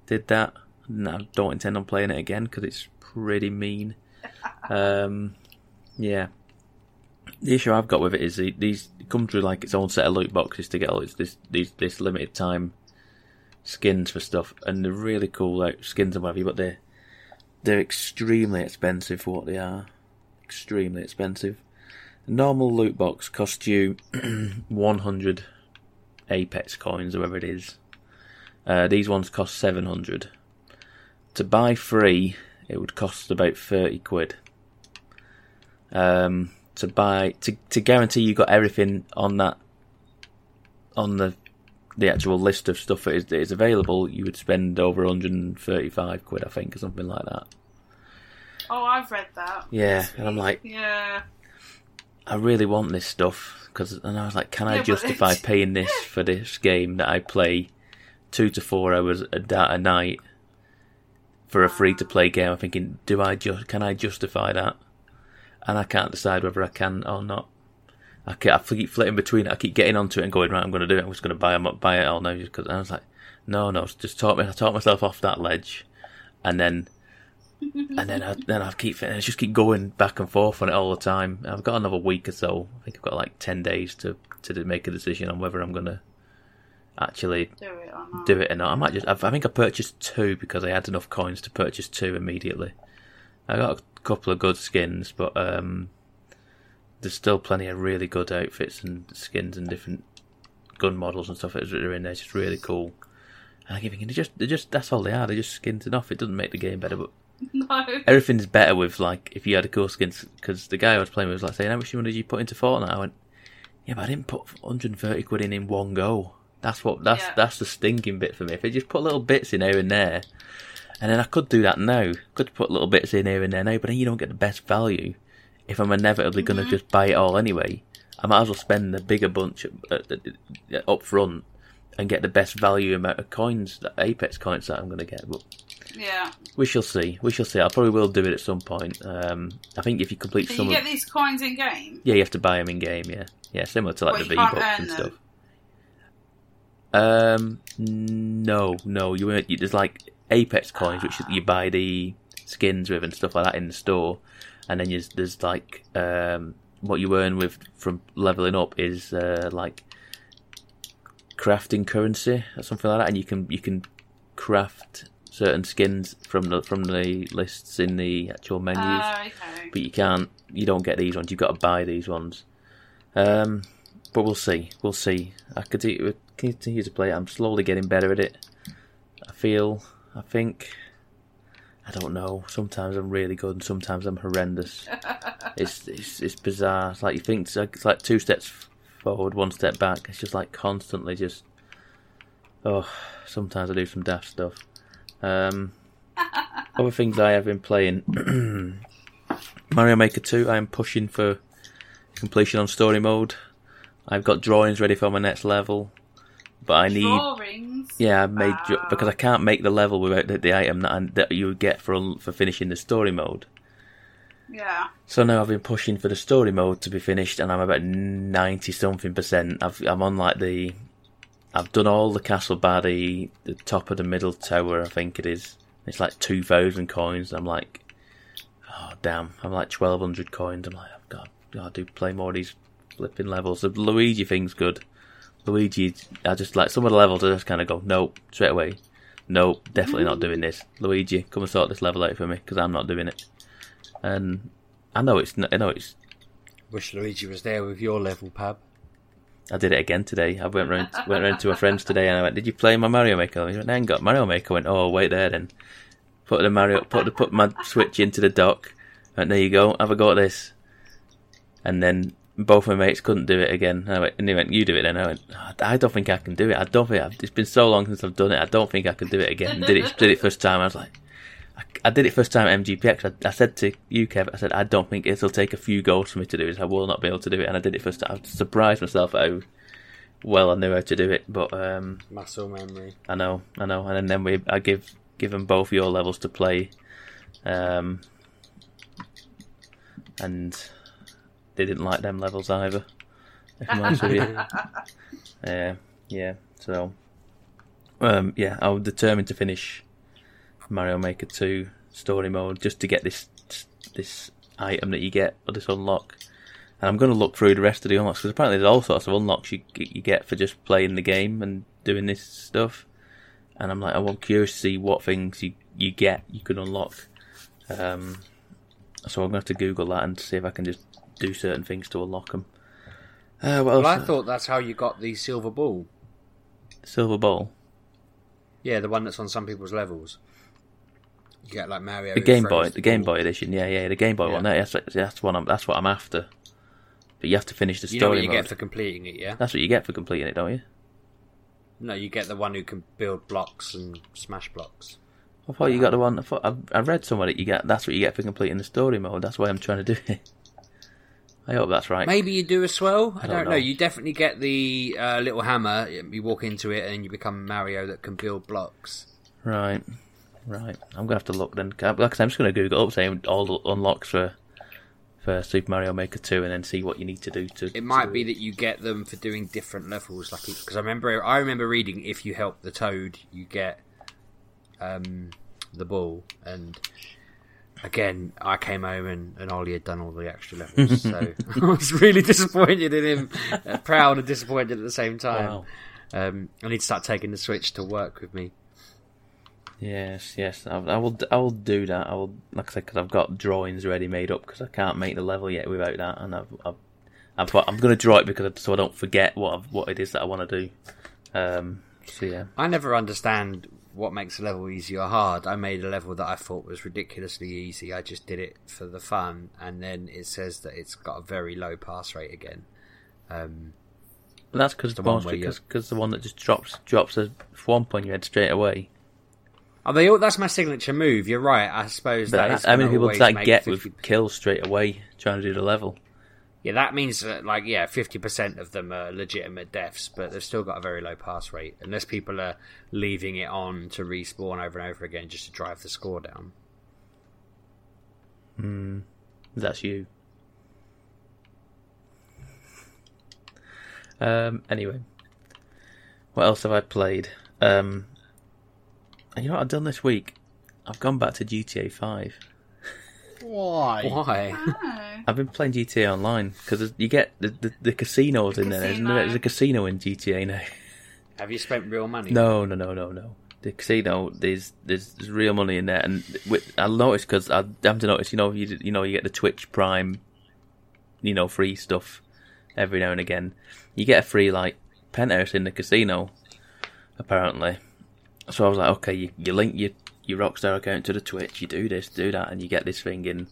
Did that. And I don't intend on playing it again because it's pretty mean. Um, yeah. The issue I've got with it is the, these come through like its own set of loot boxes to get all this these this limited time skins for stuff, and they're really cool like skins and whatever. But they're they're extremely expensive for what they are. Extremely expensive. A normal loot box costs you 100 Apex coins, or whatever it is. Uh, these ones cost 700. To buy free, it would cost about 30 quid. Um, to buy to to guarantee you got everything on that on the the actual list of stuff that is, that is available, you would spend over 135 quid, I think, or something like that. Oh, I've read that. Yeah, and I'm like, Yeah. I really want this stuff because, and I was like, can I Yeah, but justify it's- paying this for this game that I play two to four hours a, da- a night for a free to play game? I'm thinking, do I just can I justify that? And I can't decide whether I can or not. I, keep, I keep flitting between it. I keep getting onto it and going right. I'm going to do it. I'm just going to buy them, buy it all now. Just because I was like, no, no, just talk me. I talk myself off that ledge, and then and then I then I keep I just keep going back and forth on it all the time. I've got another week or so. I think I've got like ten days to to make a decision on whether I'm gonna actually Do it or not. do it or not. I might just. I've, I think I purchased two because I had enough coins to purchase two immediately. I got couple of good skins, but um, there's still plenty of really good outfits and skins and different gun models and stuff that are in there. It's just really cool. And I keep thinking, they're just, they're just, that's all they are. They're just skins enough. It doesn't make the game better, but No. everything's better with like if you had a cool skin. Because the guy I was playing with was like saying, "How much money did you put into Fortnite?" I went, "Yeah, but I didn't put 130 quid in in one go. That's what that's Yeah. that's the stinking bit for me. If I just put little bits in here and there, and then I could do that now. Could put little bits in here and there now, but then you don't get the best value. If I'm inevitably going to just buy it all anyway, I might as well spend the bigger bunch at, at, at, up front and get the best value amount of coins, the Apex coins that I'm going to get. But Yeah. we shall see. We shall see. I probably will do it at some point. Um, I think if you complete So some, you of, get these coins in game. yeah, you have to buy them in game. Yeah, yeah, similar to like Well, the V Bucks and them. stuff. Um, no, no. You earn- you- there's like Apex coins which you buy the skins with and stuff like that in the store, and then there's, there's like um, what you earn with from leveling up is uh, like crafting currency or something like that, and you can you can craft certain skins from the from the lists in the actual menus Oh, okay. but you can't. You don't get these ones. You've got to buy these ones. Um, but we'll see. We'll see. I continue, continue to play. it. I'm slowly getting better at it. I feel. I think. I don't know. Sometimes I'm really good, and sometimes I'm horrendous. it's, it's it's bizarre. It's like you think it's like, it's like two steps forward, one step back. It's just like constantly just. Oh, sometimes I do some daft stuff. Um, other things I have been playing. Mario Maker 2, I'm pushing for completion on story mode. I've got drawings ready for my next level, but I need Drawings. Yeah, I made dra- Wow. Um, because I can't make the level without the, the item that, I, that you would get for for finishing the story mode. Yeah. So now I've been pushing for the story mode to be finished, and I'm about ninety something percent. I've, I'm on like the, I've done all the castle baddie, the top of the middle tower, I think it is. It's like two thousand coins. I'm like, oh damn, I'm like twelve hundred coins. I'm like, I've got, got to do play more of these flipping levels. The Luigi thing's good. Luigi, I just like some of the levels. I just kind of go, nope, straight away. Nope, definitely not doing this. Luigi, come and sort this level out for me because I'm not doing it. And I know it's, I know it's. Wish Luigi was there with your level, Pab. I did it again today. I went round, went round to a friend's today, and I went, "Did you play my Mario Maker?" He went, "I ain't got Mario Maker." I went, "Oh, wait there then." Put the Mario, put the put my Switch into the dock. Went, there you go. Have a go at this. And then both my mates couldn't do it again. And, I went, and he went, "You do it then." I went, "Oh, "I don't think I can do it. I don't think I've, it's been so long since I've done it. I don't think I can do it again." did it did it first time. I was like, I, I did it first time at MGPX. I, I said to you, Kev, I said, I don't think it'll take a few goals for me to do it. I will not be able to do it. And I did it first time. I surprised myself at how well I knew how to do it. But um, Muscle memory. I know, I know. And then we, I give give them both your levels to play, um, and they didn't like them levels either. If I'm honest with you. Yeah, yeah. So, um, yeah, I was determined to finish Mario Maker Two story mode just to get this this item that you get or this unlock. And I'm going to look through the rest of the unlocks because apparently there's all sorts of unlocks you you get for just playing the game and doing this stuff. And I'm like, I'm curious to see what things you you get you can unlock. Um, so I'm going to have to Google that and see if I can just do certain things to unlock them. Uh, what Well, I thought that's how you got the silver ball. Silver Ball. Yeah, the one that's on some people's levels. You get like Mario. The Game Boy, the Game. Boy edition, yeah, yeah, the Game Boy Yeah. one. That's that's what I'm that's what I'm after. But you have to finish the You story what you mode. get for completing it, yeah? That's what you get for completing it, don't you? No, you get the one who can build blocks and smash blocks. I thought you got the one. I, thought, I, I read somewhere that you get. That's what you get for completing the story mode. That's why I'm trying to do it. I hope that's right. Maybe you do as well. I, don't don't, know. know. You definitely get the uh, little hammer. You walk into it and you become Mario that can build blocks. Right, right. I'm gonna have to look then. Like I I'm just gonna Google up saying all the unlocks for for Super Mario Maker Two, and then see what you need to do to. It might to- be that you get them for doing different levels, like because I remember I remember reading if you help the Toad, you get um, the ball. And again, I came home and, and Ollie had done all the extra levels, so I was really disappointed in him, uh, proud and disappointed at the same time. Wow. Um, I need to start taking the Switch to work with me. Yes, yes, I, I will. I will do that. I will, like I said, because I've got drawings ready made up because I can't make the level yet without that, and I've, I've, I've got, I'm going to draw it because so I don't forget what I've, what it is that I want to do. Um, so yeah, I never understand what makes a level easy or hard. I made a level that I thought was ridiculously easy. I just did it for the fun, and then it says that it's got a very low pass rate again. Um, that's because The the one one you- because the one that just drops drops a Thwomp on your head straight away. oh, they all, that's my signature move. You're right. I suppose But that many gonna people that get 50 with kills straight away trying to do the level? Yeah, that means that, like, yeah, fifty percent of them are legitimate deaths, but they've still got a very low pass rate, unless people are leaving it on to respawn over and over again just to drive the score down. That's you. Um. Anyway, what else have I played? Um. You know what I've done this week? I've gone back to GTA Five. Why? Why? Oh. I've been playing GTA Online because you get the, the, the casinos in there. Isn't casino. there? There's a casino in GTA now. Have you spent real money? No, no, no, no, no. The casino, there's there's, there's real money in there, and with, I noticed because I have to notice. You know, you you know, you get the Twitch Prime, you know, free stuff every now and again. You get a free like penthouse in the casino, apparently. So I was like, okay, you, you link your your Rockstar account to the Twitch, you do this, do that, and you get this thing in.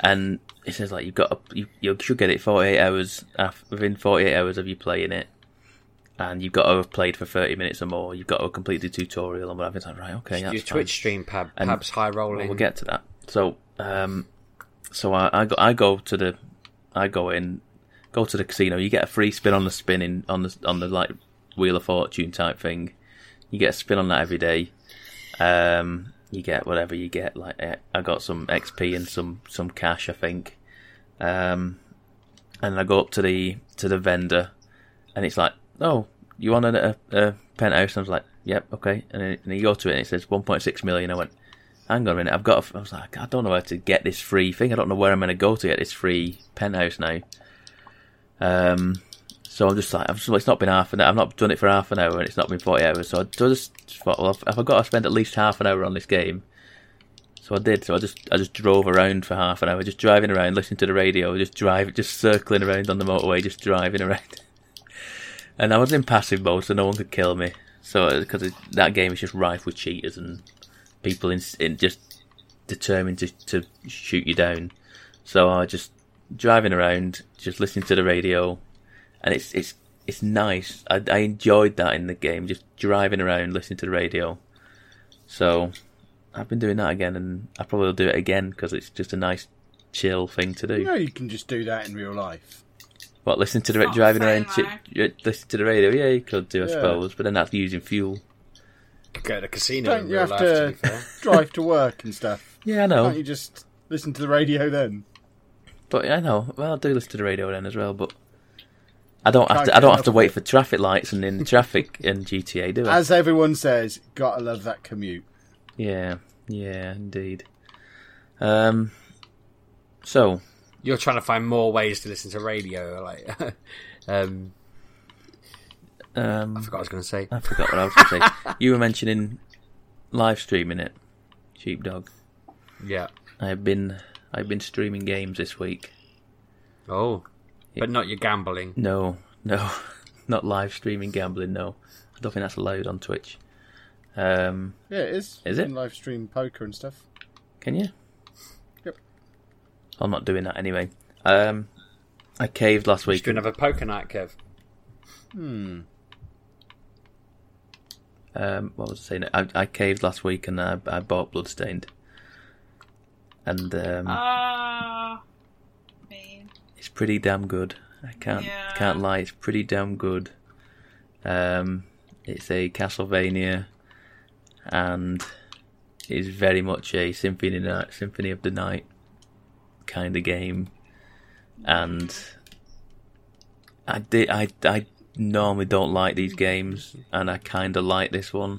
And it says like you've got a, you, you should get it 48 hours af within 48 hours of you playing it and you've got to have played for 30 minutes or more. You've got to have completed the tutorial and whatever. It's like, right, okay, that's Your fine. Twitch stream, pab, And- perhaps high rolling. Well, we'll get to that. So, um, so I, I go, I go to the, I go in, go to the casino. You get a free spin on the spinning on the on the like Wheel of Fortune type thing. You get a spin on that every day. Um, you get whatever you get. Like eh, I got some XP and some some cash, I think. Um, and I go up to the to the vendor, and it's like, oh, you want a, a, a penthouse? And I was like, yep, okay. And then you go to it, and it says 1.6 million. I went, hang on a minute, I've got. A, I was like, I don't know where to get this free thing. I don't know where I'm going to go to get this free penthouse now. Um, so I'm just like, I've just, well, it's not been half an hour. I've not done it for half an hour, and it's not been 40 hours. So I just thought, well, if I've got to spend at least half an hour on this game, so I did. So I just I just drove around for half an hour, just driving around, listening to the radio, just drive, just circling around on the motorway, just driving around. and I was in passive mode, so no one could kill me. So uh, because that game is just rife with cheaters and people in, in just determined to to shoot you down. So I just driving around, just listening to the radio, and it's it's it's nice. I I enjoyed that in the game, just driving around, listening to the radio. So I've been doing that again, and I probably will do it again because it's just a nice, chill thing to do. You know you can just do that in real life. What listen to the It's not driving around, same, chi- uh, listen to the radio? Yeah, you could do, I Yeah. suppose, but then that's using fuel. Could go to the casino Don't in you real have life, to- to. Drive to work and stuff. Yeah, I know, Can't you just listen to the radio then? but I know. Well, I do listen to the radio then as well, but I don't have to. I don't have to wait for traffic lights and in the traffic in GTA, do I? As everyone says, gotta love that commute. Yeah, yeah, indeed. Um, so You're trying to find more ways to listen to radio. Like, um, um, I forgot what I was going to say. I forgot what I was going to say. You were mentioning live streaming it, Sheepdog. Yeah. I have been I've been streaming games this week. Oh, but not your gambling. No, no, not live streaming gambling. No, I don't think that's allowed on Twitch. Um, Yeah, it is. Is You it? can live stream poker and stuff. can you? Yep. I'm not doing that anyway. Um, I caved last We week. should have a poker night, Kev. Hmm. Um, what was I saying? I, I caved last week and I, I bought Bloodstained, and um, Ah, mean. It's pretty damn good. I can't Yeah. can't lie, it's pretty damn good. Um, it's a Castlevania, and is very much a symphony night, symphony of the night kind of game, and I did I I normally don't like these games, and I kind of like this one.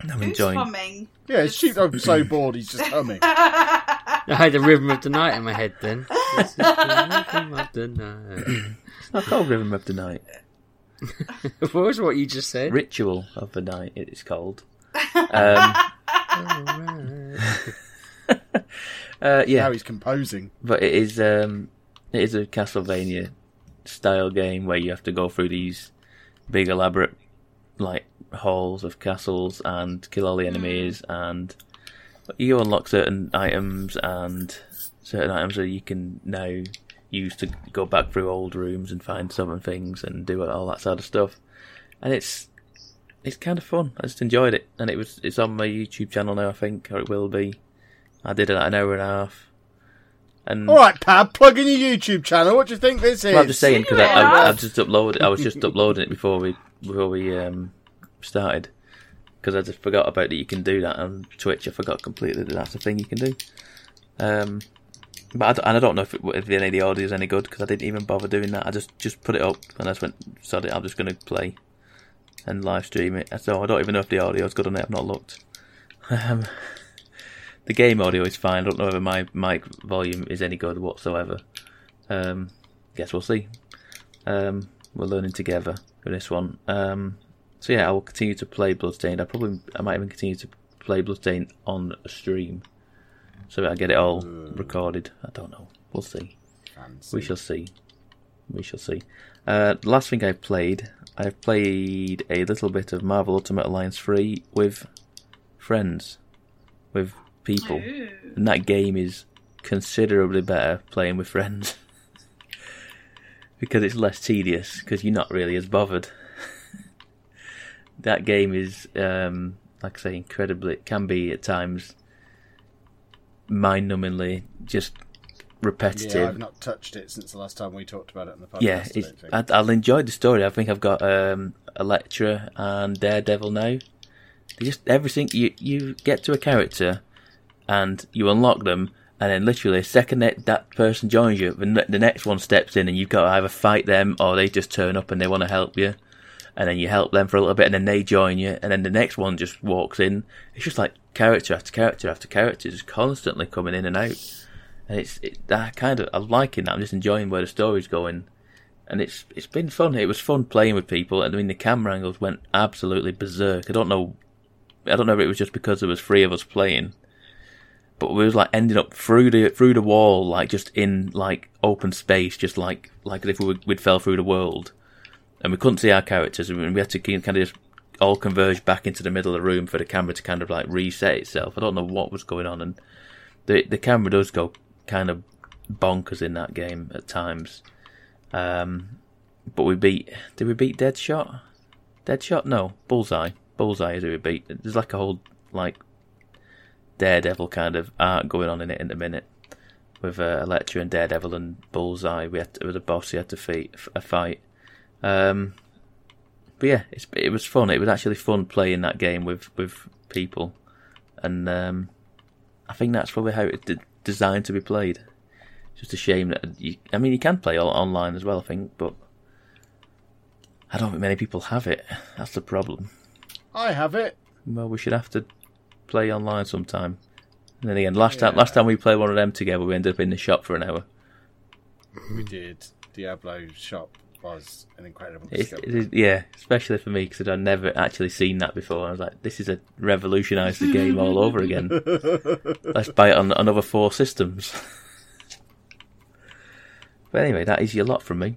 I'm Who's enjoying. humming? Yeah, it's Sheepdog's so bored he's just humming. I had the rhythm of the night in my head then. This is the rhythm of the night. It's not called Rhythm of the Night. what was what you just said? Ritual of the Night. It's called. Um, uh, yeah, Now he's composing. but it is um, it is a Castlevania style game where you have to go through these big elaborate like halls of castles and kill all the enemies and you unlock certain items and certain items that you can now use to go back through old rooms and find certain things and do all that sort of stuff and it's it's kind of fun I just enjoyed it and it was it's on my YouTube channel now I think or it will be I did it an hour and a half and All right, Pab, plug in your YouTube channel. What do you think this is? well, I'm just saying because I, Yeah. I, I've just uploaded. I was just uploading it before we before we um, started because I just forgot about that you can do that on Twitch. I forgot completely that that's a thing you can do. Um, but I, and I don't know if, it, if any of the audio is any good because I didn't even bother doing that. I just just put it up and I just went, sorry, I'm just going to play and live stream it. So I don't even know if the audio is good on it. I've not looked. Um, the game audio is fine. I don't know whether my mic volume is any good whatsoever. Um, guess we'll see. Um, we're learning together with this one. Um, so yeah, I will continue to play Bloodstained. I probably, I might even continue to play Bloodstained on a stream, so that I get it all recorded. I don't know. We'll see. Fancy. We shall see. We shall see. Uh, last thing I played, I've played a little bit of Marvel Ultimate Alliance 3 with friends, with people. Ooh. And that game is considerably better playing with friends. because it's less tedious, because you're not really as bothered. that game is, um, like I say, incredibly, it can be at times mind numbingly just repetitive. Yeah, I've not touched it since the last time we talked about it on the podcast. Yeah, I it's, don't think. I, I'll enjoy the story. I think I've got um, Elektra and Daredevil now. They just everything you you get to a character, and you unlock them, and then literally the second that that person joins you, the, the next one steps in, and you've got to either fight them or they just turn up and they want to help you, and then you help them for a little bit, and then they join you, and then the next one just walks in. It's just like character after character after character, just constantly coming in and out and it's it, I kind of I'm liking that. I'm just enjoying where the story's going, and it's it's been fun. It was fun playing with people. And I mean, the camera angles went absolutely berserk. I don't know, I don't know if it was just because there was three of us playing, but we was like ending up through the through the wall, like just in like open space, just like like as if we would, we'd fell through the world, and we couldn't see our characters, and we had to kind of just all converge back into the middle of the room for the camera to kind of like reset itself. I don't know what was going on, and the the camera does go kind of bonkers in that game at times. Um, but we beat. Did we beat Deadshot? Deadshot? No, Bullseye. Bullseye is who we beat. There's like a whole like Daredevil kind of art going on in it in a minute with uh, Elektra and Daredevil and Bullseye. We had to, with a boss. We had to fight a fight. Um, but yeah, it's, it was fun. It was actually fun playing that game with with people, and um, I think that's probably how it's d- designed to be played. It's Just a shame that you. I mean, you can play all online as well. I think, but I don't think many people have it. That's the problem. I have it. Well, we should have to play online sometime. And then again, last time last time we played one of them together, we ended up in the shop for an hour. We did. Diablo shop was an incredible It's, discovery. it is, yeah, especially for me because I'd never actually seen that before. I was like, this is a revolutionised the game all over again. Let's buy it on another four systems. but anyway, that is your lot from me.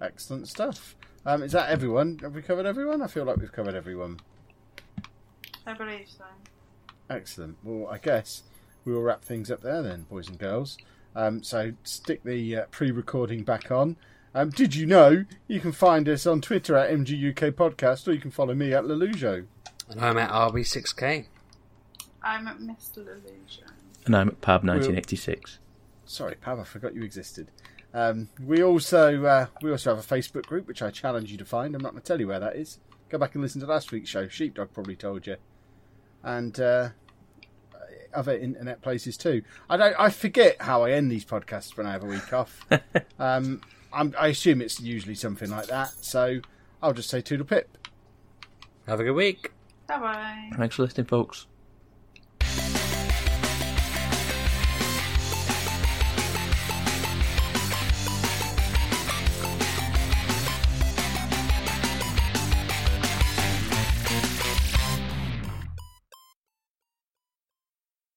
Excellent stuff. Um, is that everyone? Have we covered everyone? I feel like we've covered everyone. I believe so. Excellent. Well, I guess we will wrap things up there then, boys and girls. Um, so stick the uh, pre-recording back on. Um, did you know you can find us on Twitter at MGUK Podcast, or you can follow me at Lelujo. And I'm at RB6K. I'm at Mr. Illusion. And I'm at Pab 1986. Sorry, Pav, I forgot you existed. Um, we also uh, we also have a Facebook group which I challenge you to find. I'm not going to tell you where that is. Go back and listen to last week's show. Sheepdog probably told you, and uh, other internet places too. I don't. I forget how I end these podcasts when I have a week off. um, I'm, I assume it's usually something like that. So I'll just say toodle pip. Have a good week. Bye bye. Thanks for listening, folks.